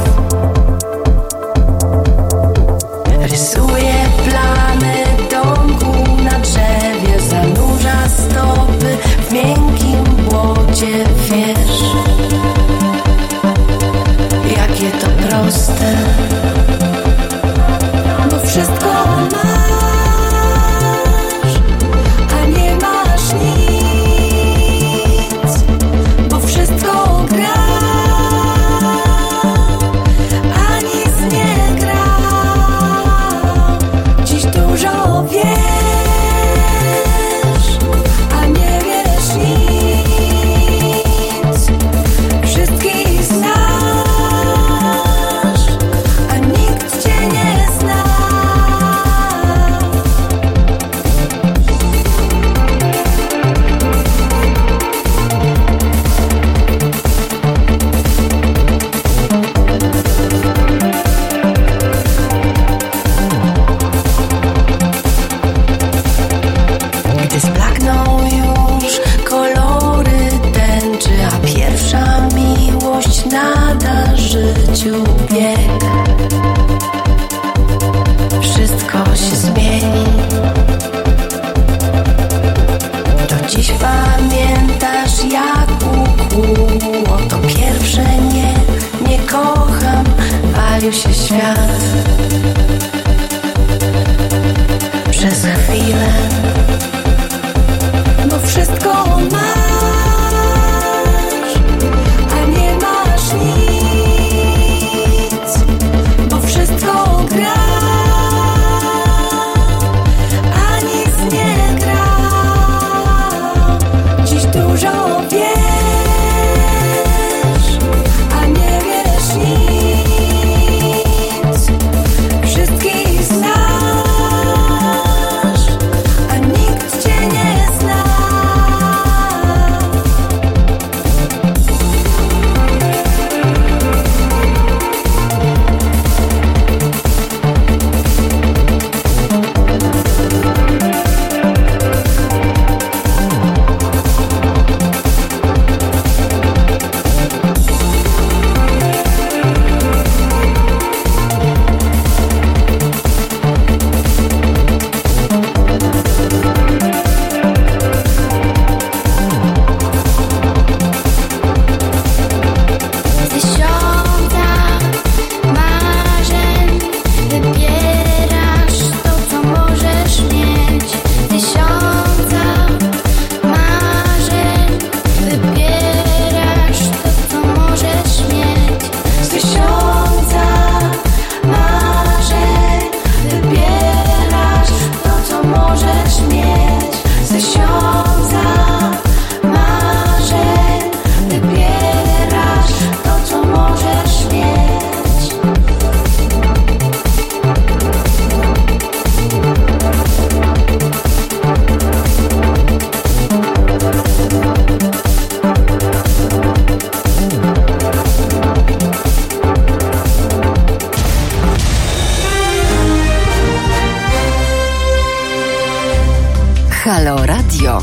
Halo Radio.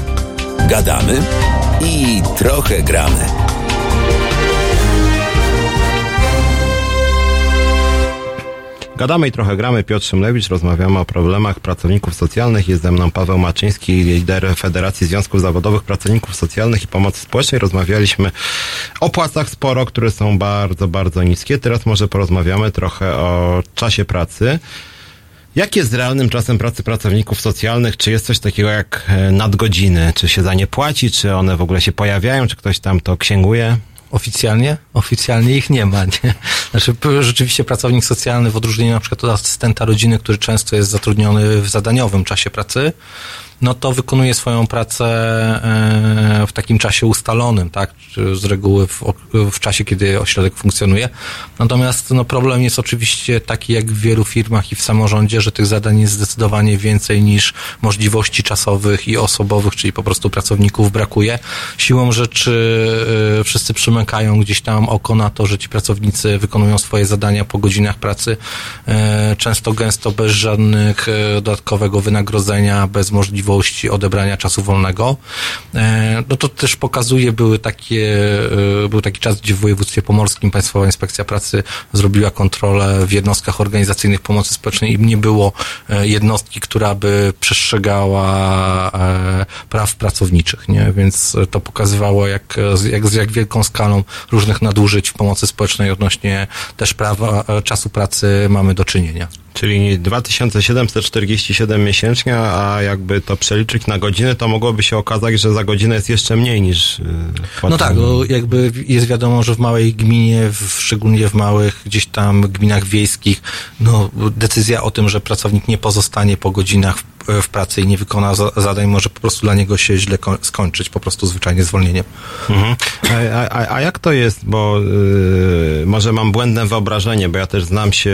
Gadamy i trochę gramy. Gadamy i trochę gramy. Piotr Szymlewicz, rozmawiamy o problemach pracowników socjalnych. Jest ze mną Paweł Maczyński, lider Federacji Związków Zawodowych Pracowników Socjalnych i Pomocy Społecznej. Rozmawialiśmy o płacach sporo, które są bardzo, bardzo niskie. Teraz może porozmawiamy trochę o czasie pracy. Jak jest realnym czasem pracy pracowników socjalnych? Czy jest coś takiego jak e, nadgodziny? Czy się za nie płaci? Czy one w ogóle się pojawiają? Czy ktoś tam to księguje? Oficjalnie? Oficjalnie ich nie ma. Nie? Znaczy, rzeczywiście pracownik socjalny w odróżnieniu na przykład od asystenta rodziny, który często jest zatrudniony w zadaniowym czasie pracy, no to wykonuje swoją pracę e, w takim czasie ustalonym, tak? Z reguły w, w czasie, kiedy ośrodek funkcjonuje. Natomiast no, problem jest oczywiście taki, jak w wielu firmach i w samorządzie, że tych zadań jest zdecydowanie więcej niż możliwości czasowych i osobowych, czyli po prostu pracowników brakuje. Siłą rzeczy e, wszyscy przymykają gdzieś tam oko na to, że ci pracownicy wykonują swoje zadania po godzinach pracy, e, często gęsto bez żadnych dodatkowego wynagrodzenia, bez możliwości odebrania czasu wolnego. E, No to też pokazuje, były takie, e, był taki czas, gdzie w województwie pomorskim Państwowa Inspekcja Pracy zrobiła kontrolę w jednostkach organizacyjnych pomocy społecznej i nie było e, jednostki, która by przestrzegała praw pracowniczych, nie? Więc to pokazywało, jak, jak, z jak wielką skalą różnych nadużyć w pomocy społecznej odnośnie też prawa czasu pracy mamy do czynienia. Czyli 2747 miesięcznie, a jakby to przeliczyć na godzinę, to mogłoby się okazać, że za godzinę jest jeszcze mniej niż yy, No tak, bo jakby jest wiadomo, że w małej gminie, w, szczególnie w małych gdzieś tam gminach wiejskich, no decyzja o tym, że pracownik nie pozostanie po godzinach w, pracy i nie wykona za, zadań, może po prostu dla niego się źle ko- skończyć, po prostu zwyczajnie zwolnieniem. Mhm. A, a, a jak to jest, bo yy, może mam błędne wyobrażenie, bo ja też znam się,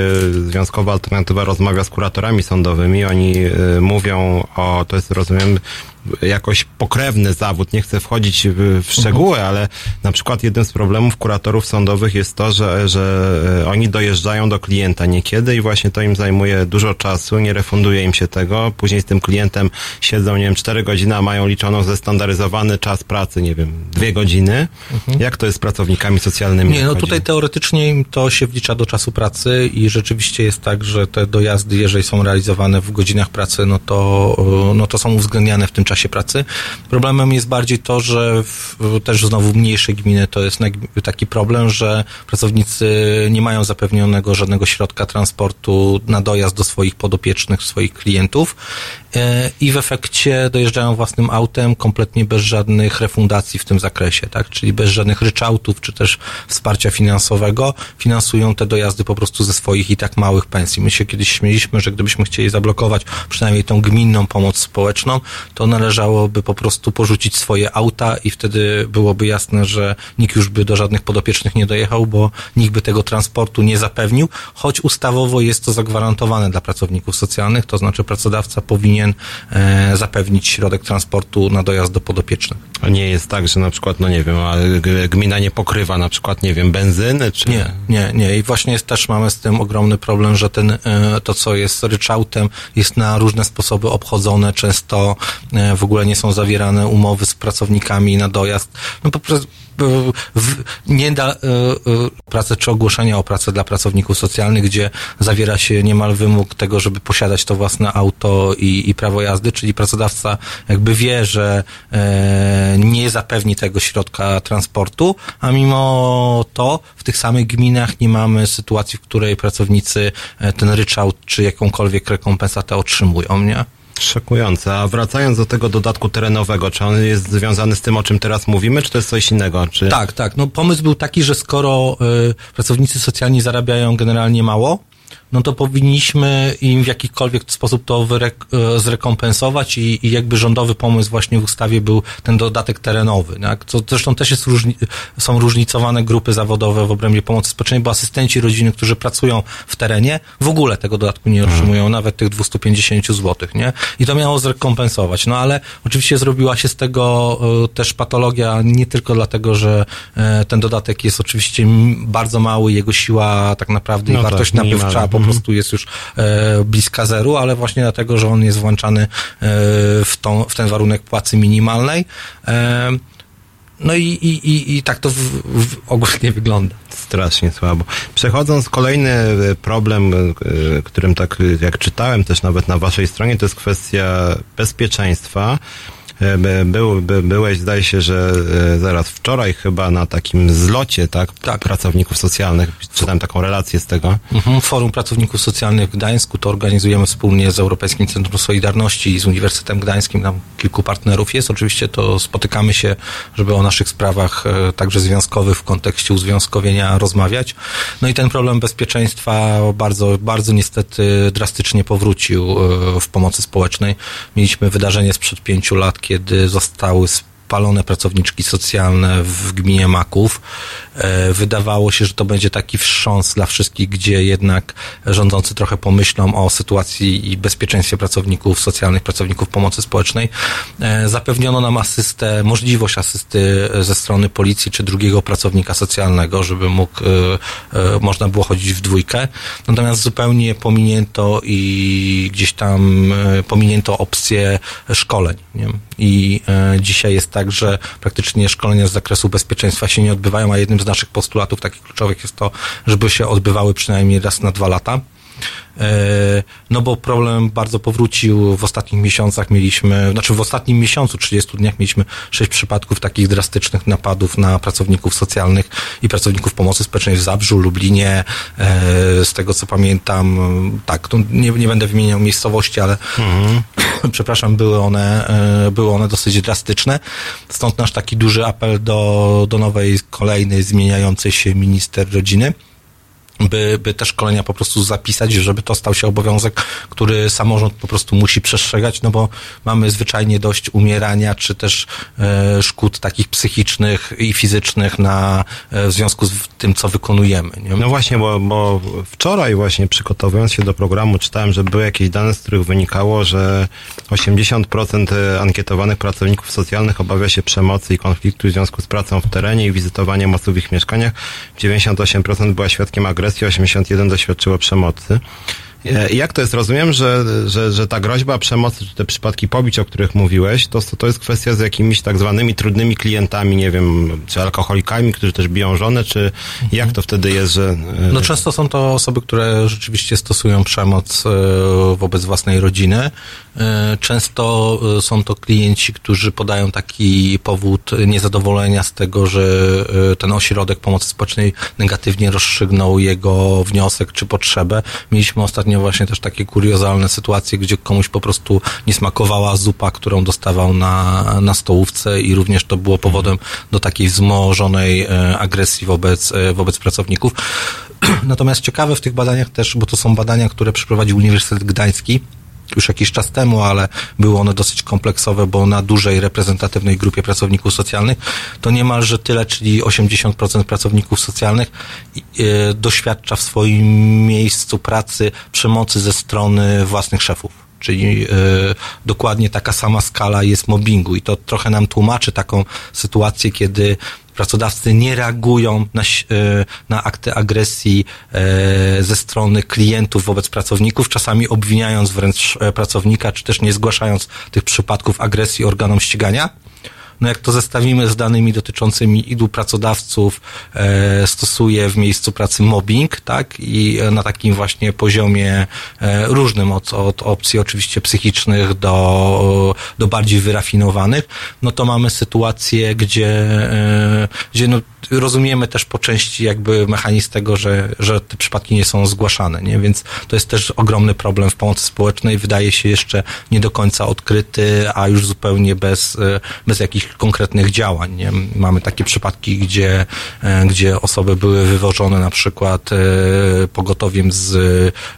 Związkowa Alternatywa rozmawia z kuratorami sądowymi, oni yy, mówią o, to jest rozumiem, jakoś pokrewny zawód, nie chcę wchodzić w, szczegóły, ale na przykład jednym z problemów kuratorów sądowych jest to, że, że e, oni dojeżdżają do klienta niekiedy i właśnie to im zajmuje dużo czasu, nie refunduje im się tego, później z tym klientem siedzą, nie wiem, 4 godziny, a mają liczoną zestandaryzowany czas pracy, nie wiem, dwie godziny. Jak to jest z pracownikami socjalnymi? Nie, no Chodzi- tutaj teoretycznie im to się wlicza do czasu pracy i rzeczywiście jest tak, że te dojazdy, jeżeli są realizowane w godzinach pracy, no to, e, no to są uwzględniane w tym czasie pracy. Problemem jest bardziej to, że w, też znowu mniejsze gminy to jest taki problem, że pracownicy nie mają zapewnionego żadnego środka transportu na dojazd do swoich podopiecznych, swoich klientów e, i w efekcie dojeżdżają własnym autem kompletnie bez żadnych refundacji w tym zakresie, tak? Czyli bez żadnych ryczałtów czy też wsparcia finansowego finansują te dojazdy po prostu ze swoich i tak małych pensji. My się kiedyś śmieliśmy, że gdybyśmy chcieli zablokować przynajmniej tą gminną pomoc społeczną, to należałoby po prostu porzucić swoje auta i wtedy byłoby jasne, że nikt już by do żadnych podopiecznych nie dojechał, bo nikt by tego transportu nie zapewnił, choć ustawowo jest to zagwarantowane dla pracowników socjalnych, to znaczy pracodawca powinien e, zapewnić środek transportu na dojazd do podopiecznych. A nie jest tak, że na przykład, no nie wiem, a gmina nie pokrywa na przykład, nie wiem, benzyny, czy... Nie, nie, nie. I właśnie jest, też mamy z tym ogromny problem, że ten, e, to, co jest ryczałtem, jest na różne sposoby obchodzone. Często e, w ogóle nie są zawierane umowy z pracownikami na dojazd. No po prostu nie da e, e, pracę czy ogłoszenia o pracę dla pracowników socjalnych, gdzie zawiera się niemal wymóg tego, żeby posiadać to własne auto i, i prawo jazdy, czyli pracodawca jakby wie, że e, nie zapewni tego środka transportu, a mimo to w tych samych gminach nie mamy sytuacji, w której pracownicy ten ryczałt czy jakąkolwiek rekompensatę otrzymują, nie? Szokujące. A wracając do tego dodatku terenowego, czy on jest związany z tym, o czym teraz mówimy, czy to jest coś innego? Czy... Tak, tak. No pomysł był taki, że skoro y, pracownicy socjalni zarabiają generalnie mało, no to powinniśmy im w jakikolwiek sposób to e, zrekompensować i, i jakby rządowy pomysł właśnie w ustawie był ten dodatek terenowy. Tak? Co zresztą też jest różni- są różnicowane grupy zawodowe w obrębie pomocy społecznej, bo asystenci rodziny, którzy pracują w terenie, w ogóle tego dodatku nie otrzymują, nawet tych 250 zł, nie? I to miało zrekompensować. No ale oczywiście zrobiła się z tego e, też patologia nie tylko dlatego, że e, ten dodatek jest oczywiście bardzo mały, jego siła tak naprawdę No i tak, wartość nabywcza po prostu jest już e, bliska zeru, ale właśnie dlatego, że on jest włączany e, w, tą, w ten warunek płacy minimalnej. E, no i, i, i, i tak to w, w ogólnie wygląda. Strasznie słabo. Przechodząc, kolejny problem, którym tak jak czytałem też nawet na waszej stronie, to jest kwestia bezpieczeństwa. E, by- Był, by, byłeś, zdaje się, że e, zaraz wczoraj chyba na takim zlocie, tak? Pracowników socjalnych. Czytałem taką relację z tego. Mhm. Forum Pracowników Socjalnych w Gdańsku to organizujemy wspólnie z Europejskim Centrum Solidarności i z Uniwersytetem Gdańskim. Tam kilku partnerów jest. Oczywiście to spotykamy się, żeby o naszych sprawach e, także związkowych w kontekście uzwiązkowienia rozmawiać. No i ten problem bezpieczeństwa bardzo, bardzo niestety drastycznie powrócił w pomocy społecznej. Mieliśmy wydarzenie sprzed pięciu lat, kiedy zostały spalone pracowniczki socjalne w gminie Maków. E, Wydawało się, że to będzie taki wstrząs dla wszystkich, gdzie jednak rządzący trochę pomyślą o sytuacji i bezpieczeństwie pracowników socjalnych, pracowników pomocy społecznej. E, Zapewniono nam asystę, możliwość asysty ze strony policji czy drugiego pracownika socjalnego, żeby mógł, e, e, można było chodzić w dwójkę. Natomiast zupełnie pominięto i gdzieś tam e, pominięto opcję szkoleń. Nie? I e, dzisiaj jest tak, że praktycznie szkolenia z zakresu bezpieczeństwa się nie odbywają, a jednym z naszych postulatów takich kluczowych jest to, żeby się odbywały przynajmniej raz na dwa lata. E, No bo problem bardzo powrócił. W ostatnich miesiącach mieliśmy, znaczy w ostatnim miesiącu, 30 dniach mieliśmy sześć przypadków takich drastycznych napadów na pracowników socjalnych i pracowników pomocy społecznej w Zabrzu, Lublinie. E, Z tego co pamiętam, tak, nie, nie będę wymieniał miejscowości, ale przepraszam, były one, e, były one dosyć drastyczne. Stąd nasz taki duży apel do, do nowej, kolejnej, zmieniającej się minister rodziny by, by te szkolenia po prostu zapisać, żeby to stał się obowiązek, który samorząd po prostu musi przestrzegać, no bo mamy zwyczajnie dość umierania, czy też e, szkód takich psychicznych i fizycznych na, e, w związku z tym, co wykonujemy. Nie? No właśnie, bo, bo wczoraj właśnie przygotowując się do programu czytałem, że były jakieś dane, z których wynikało, że 80% ankietowanych pracowników socjalnych obawia się przemocy i konfliktu w związku z pracą w terenie i wizytowaniem osób w ich mieszkaniach. 98% była świadkiem agresji, 81% doświadczyło przemocy. E, Jak to jest? Rozumiem, że, że, że ta groźba przemocy, czy te przypadki pobić, o których mówiłeś, to, to jest kwestia z jakimiś tak zwanymi trudnymi klientami, nie wiem, czy alkoholikami, którzy też biją żonę, czy jak to wtedy jest, że... e, No często są to osoby, które rzeczywiście stosują przemoc e, wobec własnej rodziny. E, Często e, są to klienci, którzy podają taki powód niezadowolenia z tego, że e, ten ośrodek pomocy społecznej negatywnie rozstrzygnął jego wniosek czy potrzebę. Mieliśmy ostatnio właśnie też takie kuriozalne sytuacje, gdzie komuś po prostu nie smakowała zupa, którą dostawał na, na stołówce i również to było powodem do takiej wzmożonej agresji wobec, wobec pracowników. Natomiast ciekawe w tych badaniach też, bo to są badania, które przeprowadził Uniwersytet Gdański, już jakiś czas temu, ale były one dosyć kompleksowe, bo na dużej reprezentatywnej grupie pracowników socjalnych to niemalże tyle, czyli 80% pracowników socjalnych e, doświadcza w swoim miejscu pracy przemocy ze strony własnych szefów. Czyli e, dokładnie taka sama skala jest mobbingu i to trochę nam tłumaczy taką sytuację, kiedy pracodawcy nie reagują na, e, na akty agresji e, ze strony klientów wobec pracowników, czasami obwiniając wręcz pracownika, czy też nie zgłaszając tych przypadków agresji organom ścigania. No jak to zestawimy z danymi dotyczącymi ilu pracodawców e, stosuje w miejscu pracy mobbing, tak, i e, na takim właśnie poziomie e, różnym od, od opcji oczywiście psychicznych do, do bardziej wyrafinowanych, no to mamy sytuację, gdzie, e, gdzie no, rozumiemy też po części jakby mechanizm tego, że, że te przypadki nie są zgłaszane, nie? Więc to jest też ogromny problem w pomocy społecznej, wydaje się jeszcze nie do końca odkryty, a już zupełnie bez, e, bez jakichś konkretnych działań, nie? Mamy takie przypadki, gdzie, e, gdzie osoby były wywożone na przykład e, pogotowiem z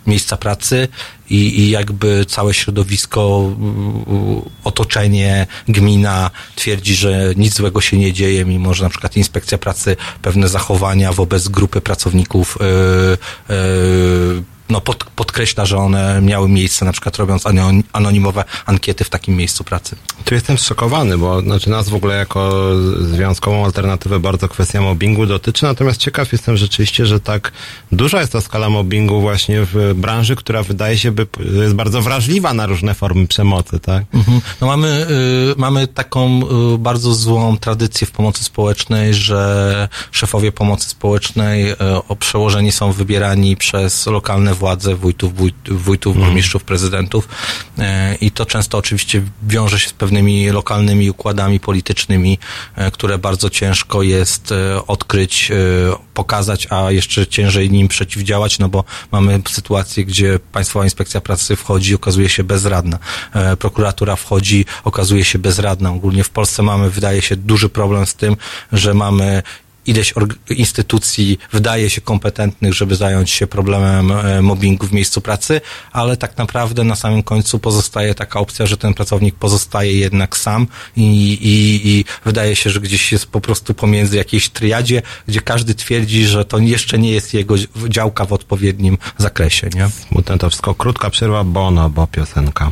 miejsca pracy i, i jakby całe środowisko, mm, otoczenie, gmina twierdzi, że nic złego się nie dzieje, mimo że na przykład inspekcja pracy pewne zachowania wobec grupy pracowników yy, yy, no, pod, podkreśla, że one miały miejsce, na przykład robiąc ano- anonimowe ankiety w takim miejscu pracy. Tu jestem zszokowany, bo znaczy nas w ogóle jako związkową alternatywę bardzo kwestia mobbingu dotyczy, natomiast ciekaw jestem rzeczywiście, że tak duża jest ta skala mobbingu właśnie w branży, która wydaje się by jest bardzo wrażliwa na różne formy przemocy, tak? Mhm. No mamy, y, mamy taką y, bardzo złą tradycję w pomocy społecznej, że szefowie pomocy społecznej y, o przełożeni są wybierani przez lokalne władze, wójtów, wójt, wójtów burmistrzów, prezydentów y, i to często oczywiście wiąże się z pewnymi lokalnymi układami politycznymi, y, które bardzo ciężko jest y, odkryć, pokazać, a jeszcze ciężej nim przeciwdziałać, no bo mamy sytuację, gdzie Państwowa Inspekcja Pracy wchodzi, okazuje się bezradna. E, prokuratura wchodzi, okazuje się bezradna. Ogólnie w Polsce mamy, wydaje się, duży problem z tym, że mamy ileś instytucji wydaje się kompetentnych, żeby zająć się problemem e, mobbingu w miejscu pracy, ale tak naprawdę na samym końcu pozostaje taka opcja, że ten pracownik pozostaje jednak sam i, i, i wydaje się, że gdzieś jest po prostu pomiędzy jakiejś triadzie, gdzie każdy twierdzi, że to jeszcze nie jest jego działka w odpowiednim zakresie, nie? Smutne to wszystko. Krótka przerwa, Bono, bo piosenka.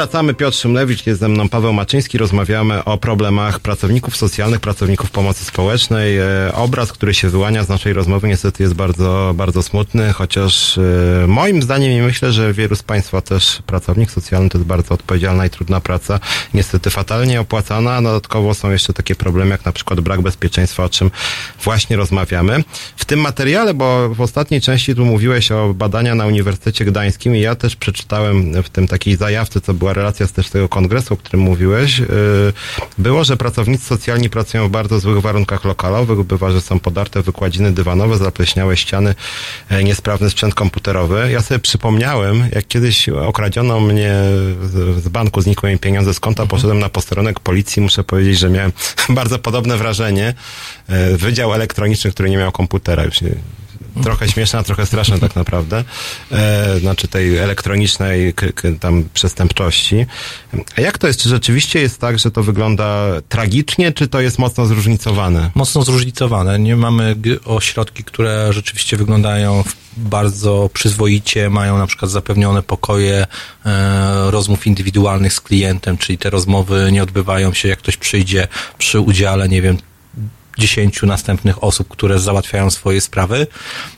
Wracamy, Piotr Szymlewicz, jest ze mną Paweł Maczyński, rozmawiamy o problemach pracowników socjalnych, pracowników pomocy społecznej. E, obraz, który się wyłania z naszej rozmowy niestety jest bardzo, bardzo smutny, chociaż e, moim zdaniem i myślę, że wielu z Państwa też pracownik socjalny to jest bardzo odpowiedzialna i trudna praca, niestety fatalnie opłacana, dodatkowo są jeszcze takie problemy jak na przykład brak bezpieczeństwa, o czym właśnie rozmawiamy. W tym materiale, bo w ostatniej części tu mówiłeś o badania na Uniwersytecie Gdańskim i ja też przeczytałem w tym takiej zajawce, co była relacja z też tego kongresu, o którym mówiłeś, yy, było, że pracownicy socjalni pracują w bardzo złych warunkach lokalowych, bywa, że są podarte wykładziny dywanowe, zapleśniałe ściany, e, niesprawny sprzęt komputerowy. Ja sobie przypomniałem, jak kiedyś okradziono mnie z, banku, znikły mi pieniądze z konta, poszedłem na posterunek policji, muszę powiedzieć, że miałem bardzo podobne wrażenie. E, Wydział elektroniczny, który nie miał komputera, już nie, trochę śmieszne, a trochę straszne tak naprawdę, e, znaczy tej elektronicznej tam przestępczości. A jak to jest? Czy rzeczywiście jest tak, że to wygląda tragicznie, czy to jest mocno zróżnicowane? Mocno zróżnicowane. Nie mamy ośrodki, które rzeczywiście wyglądają bardzo przyzwoicie, mają na przykład zapewnione pokoje e, rozmów indywidualnych z klientem, czyli te rozmowy nie odbywają się, jak ktoś przyjdzie przy udziale, nie wiem, dziesięciu następnych osób, które załatwiają swoje sprawy.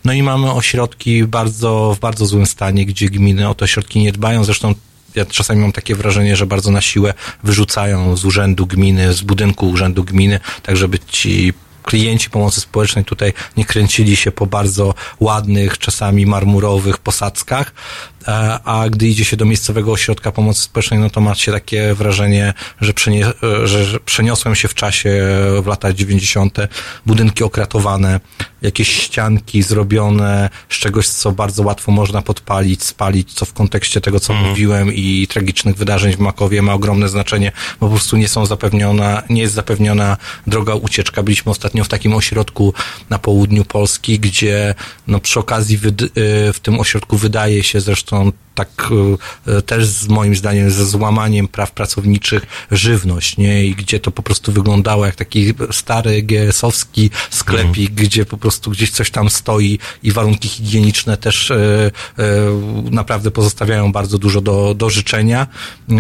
No i mamy ośrodki bardzo, w bardzo złym stanie, gdzie gminy o te ośrodki nie dbają. Zresztą ja czasami mam takie wrażenie, że bardzo na siłę wyrzucają z urzędu gminy, z budynku urzędu gminy, tak żeby ci klienci pomocy społecznej tutaj nie kręcili się po bardzo ładnych, czasami marmurowych posadzkach, a gdy idzie się do miejscowego ośrodka pomocy społecznej, no to ma się takie wrażenie, że, przenie, e, że, przeniosłem się w czasie e, w latach 90. budynki okratowane, jakieś ścianki zrobione z czegoś, co bardzo łatwo można podpalić, spalić, co w kontekście tego, co mówiłem i tragicznych wydarzeń w Makowie ma ogromne znaczenie, bo po prostu nie są zapewniona, nie jest zapewniona droga ucieczka. Byliśmy ostatnio w takim ośrodku na południu Polski, gdzie no przy okazji y, w tym ośrodku wydaje się zresztą dan tak y, też z moim zdaniem ze złamaniem praw pracowniczych żywność, nie? I gdzie to po prostu wyglądało jak taki stary GS-owski sklepik, gdzie po prostu gdzieś coś tam stoi i warunki higieniczne też y, y, naprawdę pozostawiają bardzo dużo do, do życzenia. Y,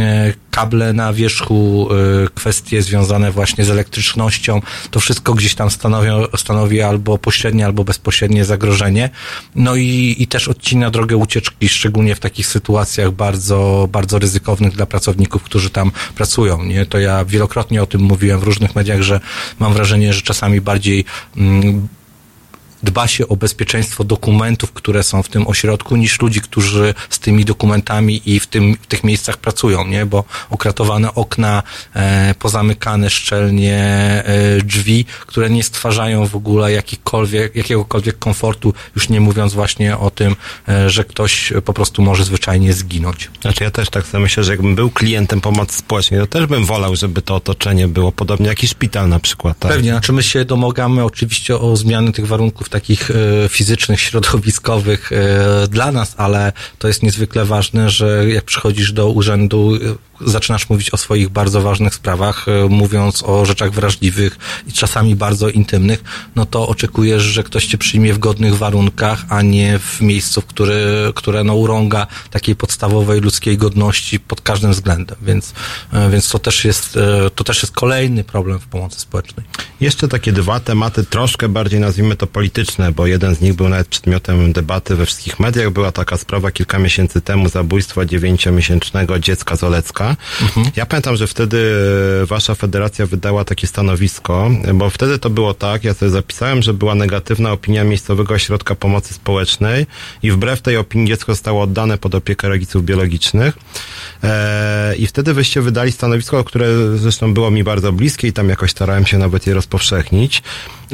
kable na wierzchu, y, kwestie związane właśnie z elektrycznością, to wszystko gdzieś tam stanowią, stanowi albo pośrednie, albo bezpośrednie zagrożenie. No i, i też odcina drogę ucieczki, szczególnie w takich sytuacjach bardzo, bardzo ryzykownych dla pracowników, którzy tam pracują. Nie? To ja wielokrotnie o tym mówiłem w różnych mediach, że mam wrażenie, że czasami bardziej mm, dba się o bezpieczeństwo dokumentów, które są w tym ośrodku, niż ludzi, którzy z tymi dokumentami i w, tym, w tych miejscach pracują, nie? Bo okratowane okna, e, pozamykane szczelnie e, drzwi, które nie stwarzają w ogóle jakikolwiek, jakiegokolwiek komfortu, już nie mówiąc właśnie o tym, e, że ktoś po prostu może zwyczajnie zginąć. Znaczy ja też tak sobie myślę, że jakbym był klientem pomocy społecznej, to też bym wolał, żeby to otoczenie było podobnie jak i szpital na przykład. Tak? Pewnie, znaczy my się domagamy oczywiście o zmiany tych warunków takich e, fizycznych, środowiskowych e, dla nas, ale to jest niezwykle ważne, że jak przychodzisz do urzędu, e, zaczynasz mówić o swoich bardzo ważnych sprawach, mówiąc o rzeczach wrażliwych i czasami bardzo intymnych, no to oczekujesz, że ktoś cię przyjmie w godnych warunkach, a nie w miejscu, które, które no urąga takiej podstawowej ludzkiej godności pod każdym względem, więc, więc to też jest, to też jest kolejny problem w pomocy społecznej. Jeszcze takie dwa tematy, troszkę bardziej nazwijmy to polityczne, bo jeden z nich był nawet przedmiotem debaty we wszystkich mediach. Była taka sprawa kilka miesięcy temu zabójstwa dziewięciomiesięcznego dziecka z Olecka. Ja pamiętam, że wtedy e, wasza federacja wydała takie stanowisko, bo wtedy to było tak, ja sobie zapisałem, że była negatywna opinia miejscowego ośrodka pomocy społecznej i wbrew tej opinii dziecko zostało oddane pod opiekę rodziców biologicznych. E, I wtedy wyście wydali stanowisko, które zresztą było mi bardzo bliskie i tam jakoś starałem się nawet je rozpowszechnić.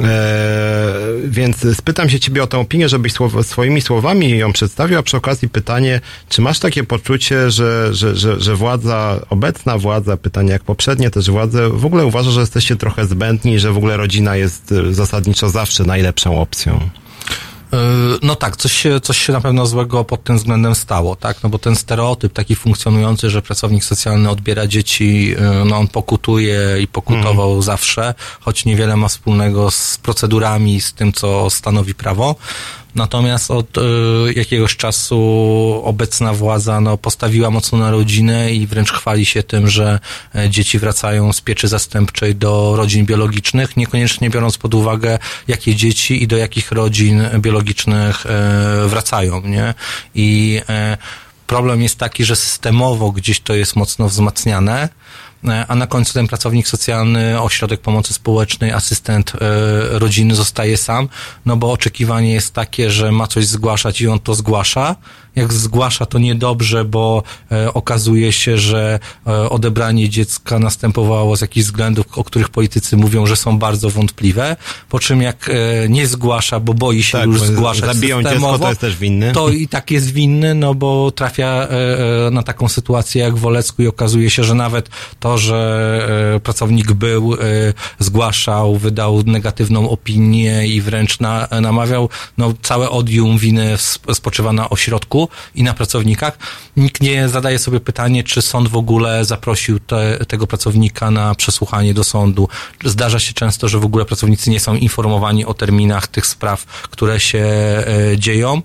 E, więc spytam się ciebie o tę opinię, żebyś słow, swoimi słowami ją przedstawił, a przy okazji pytanie, czy masz takie poczucie, że, że, że, że władza, obecna władza, pytanie jak poprzednie też władze, w ogóle uważa, że jesteście trochę zbędni że w ogóle rodzina jest e, zasadniczo zawsze najlepszą opcją? Yy, No tak, coś się, coś się na pewno złego pod tym względem stało, tak? No bo ten stereotyp taki funkcjonujący, że pracownik socjalny odbiera dzieci, yy, no on pokutuje i pokutował zawsze, choć niewiele ma wspólnego z procedurami, z tym, co stanowi prawo. Natomiast od y, jakiegoś czasu obecna władza no, postawiła mocno na rodzinę i wręcz chwali się tym, że e, dzieci wracają z pieczy zastępczej do rodzin biologicznych, niekoniecznie biorąc pod uwagę, jakie dzieci i do jakich rodzin biologicznych e, wracają. Nie? I e, problem jest taki, że systemowo gdzieś to jest mocno wzmacniane, a na końcu ten pracownik socjalny, ośrodek pomocy społecznej, asystent e, rodziny zostaje sam, no bo oczekiwanie jest takie, że ma coś zgłaszać i on to zgłasza. Jak zgłasza to niedobrze, bo e, okazuje się, że e, odebranie dziecka następowało z jakichś względów, o których politycy mówią, że są bardzo wątpliwe. Po czym jak e, nie zgłasza, bo boi się Tak, już zgłaszać zabiją dziecko, systemowo, to jest też winny. To i tak jest winny, no bo trafia e, e, na taką sytuację jak w Wolecku i okazuje się, że nawet to, że e, pracownik był, zgłaszał, wydał negatywną opinię i wręcz na, namawiał, no całe odium winy sp- spoczywa na ośrodku i na pracownikach. Nikt nie zadaje sobie pytanie, czy sąd w ogóle zaprosił te, tego pracownika na przesłuchanie do sądu. Zdarza się często, że w ogóle pracownicy nie są informowani o terminach tych spraw, które się e, dzieją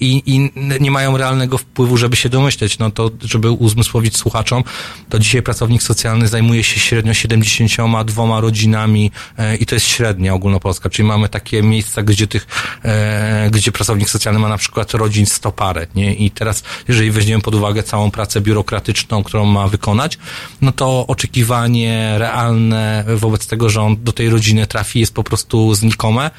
i, i nie mają realnego wpływu, żeby się domyśleć. No to, żeby uzmysłowić słuchaczom, to dzisiaj pracownik socjalny zajmuje się średnio 72 rodzinami e, i to jest średnia ogólnopolska, czyli mamy takie miejsca, gdzie tych, e, gdzie pracownik socjalny ma na przykład rodzin 100 parę, nie? I teraz, jeżeli weźmiemy pod uwagę całą pracę biurokratyczną, którą ma wykonać, no to oczekiwanie realne wobec tego, że on do tej rodziny trafi jest po prostu znikome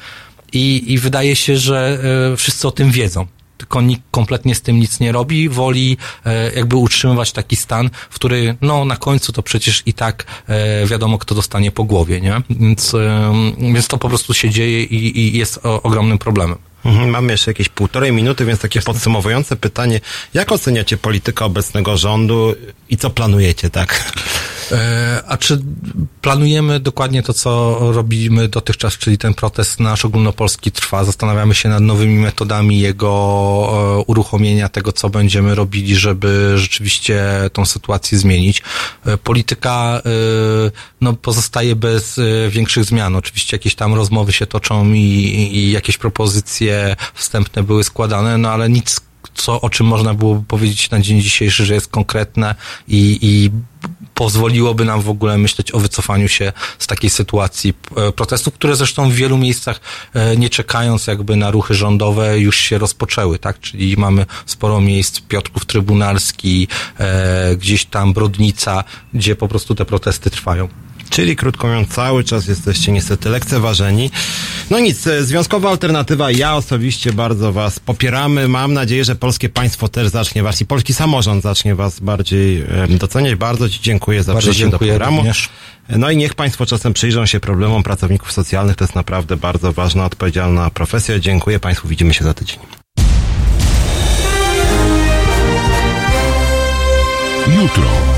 i, i wydaje się, że e, wszyscy o tym wiedzą. Tylko nikt kompletnie z tym nic nie robi, woli e, jakby utrzymywać taki stan, w który no na końcu to przecież i tak e, wiadomo, kto dostanie po głowie, nie? Więc, e, więc to po prostu się dzieje i, i jest o, ogromnym problemem. Mhm, Mamy jeszcze jakieś półtorej minuty, więc takie podsumowujące pytanie. Jak oceniacie politykę obecnego rządu i co planujecie, tak? E, A czy planujemy dokładnie to, co robimy dotychczas, czyli ten protest nasz ogólnopolski trwa? Zastanawiamy się nad nowymi metodami jego e, uruchomienia, tego, co będziemy robili, żeby rzeczywiście tą sytuację zmienić. E, Polityka no, pozostaje bez większych zmian. Oczywiście jakieś tam rozmowy się toczą i, i jakieś propozycje wstępne były składane, no ale nic co, o czym można byłoby powiedzieć na dzień dzisiejszy, że jest konkretne i, i pozwoliłoby nam w ogóle myśleć o wycofaniu się z takiej sytuacji e, protestów, które zresztą w wielu miejscach e, nie czekając jakby na ruchy rządowe już się rozpoczęły, tak? Czyli mamy sporo miejsc, Piotrków Trybunalski, e, gdzieś tam Brodnica, gdzie po prostu te protesty trwają. Czyli krótko mówiąc, cały czas jesteście niestety lekceważeni. No nic, e, związkowa alternatywa, ja osobiście bardzo was popieramy. Mam nadzieję, że polskie państwo też zacznie was i polski samorząd zacznie was bardziej doceniać. Bardzo ci dziękuję za przyjście do dziękuję programu. również. No i niech państwo czasem przyjrzą się problemom pracowników socjalnych. To jest naprawdę bardzo ważna, odpowiedzialna profesja. Dziękuję państwu, widzimy się za tydzień. Jutro.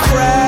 crowd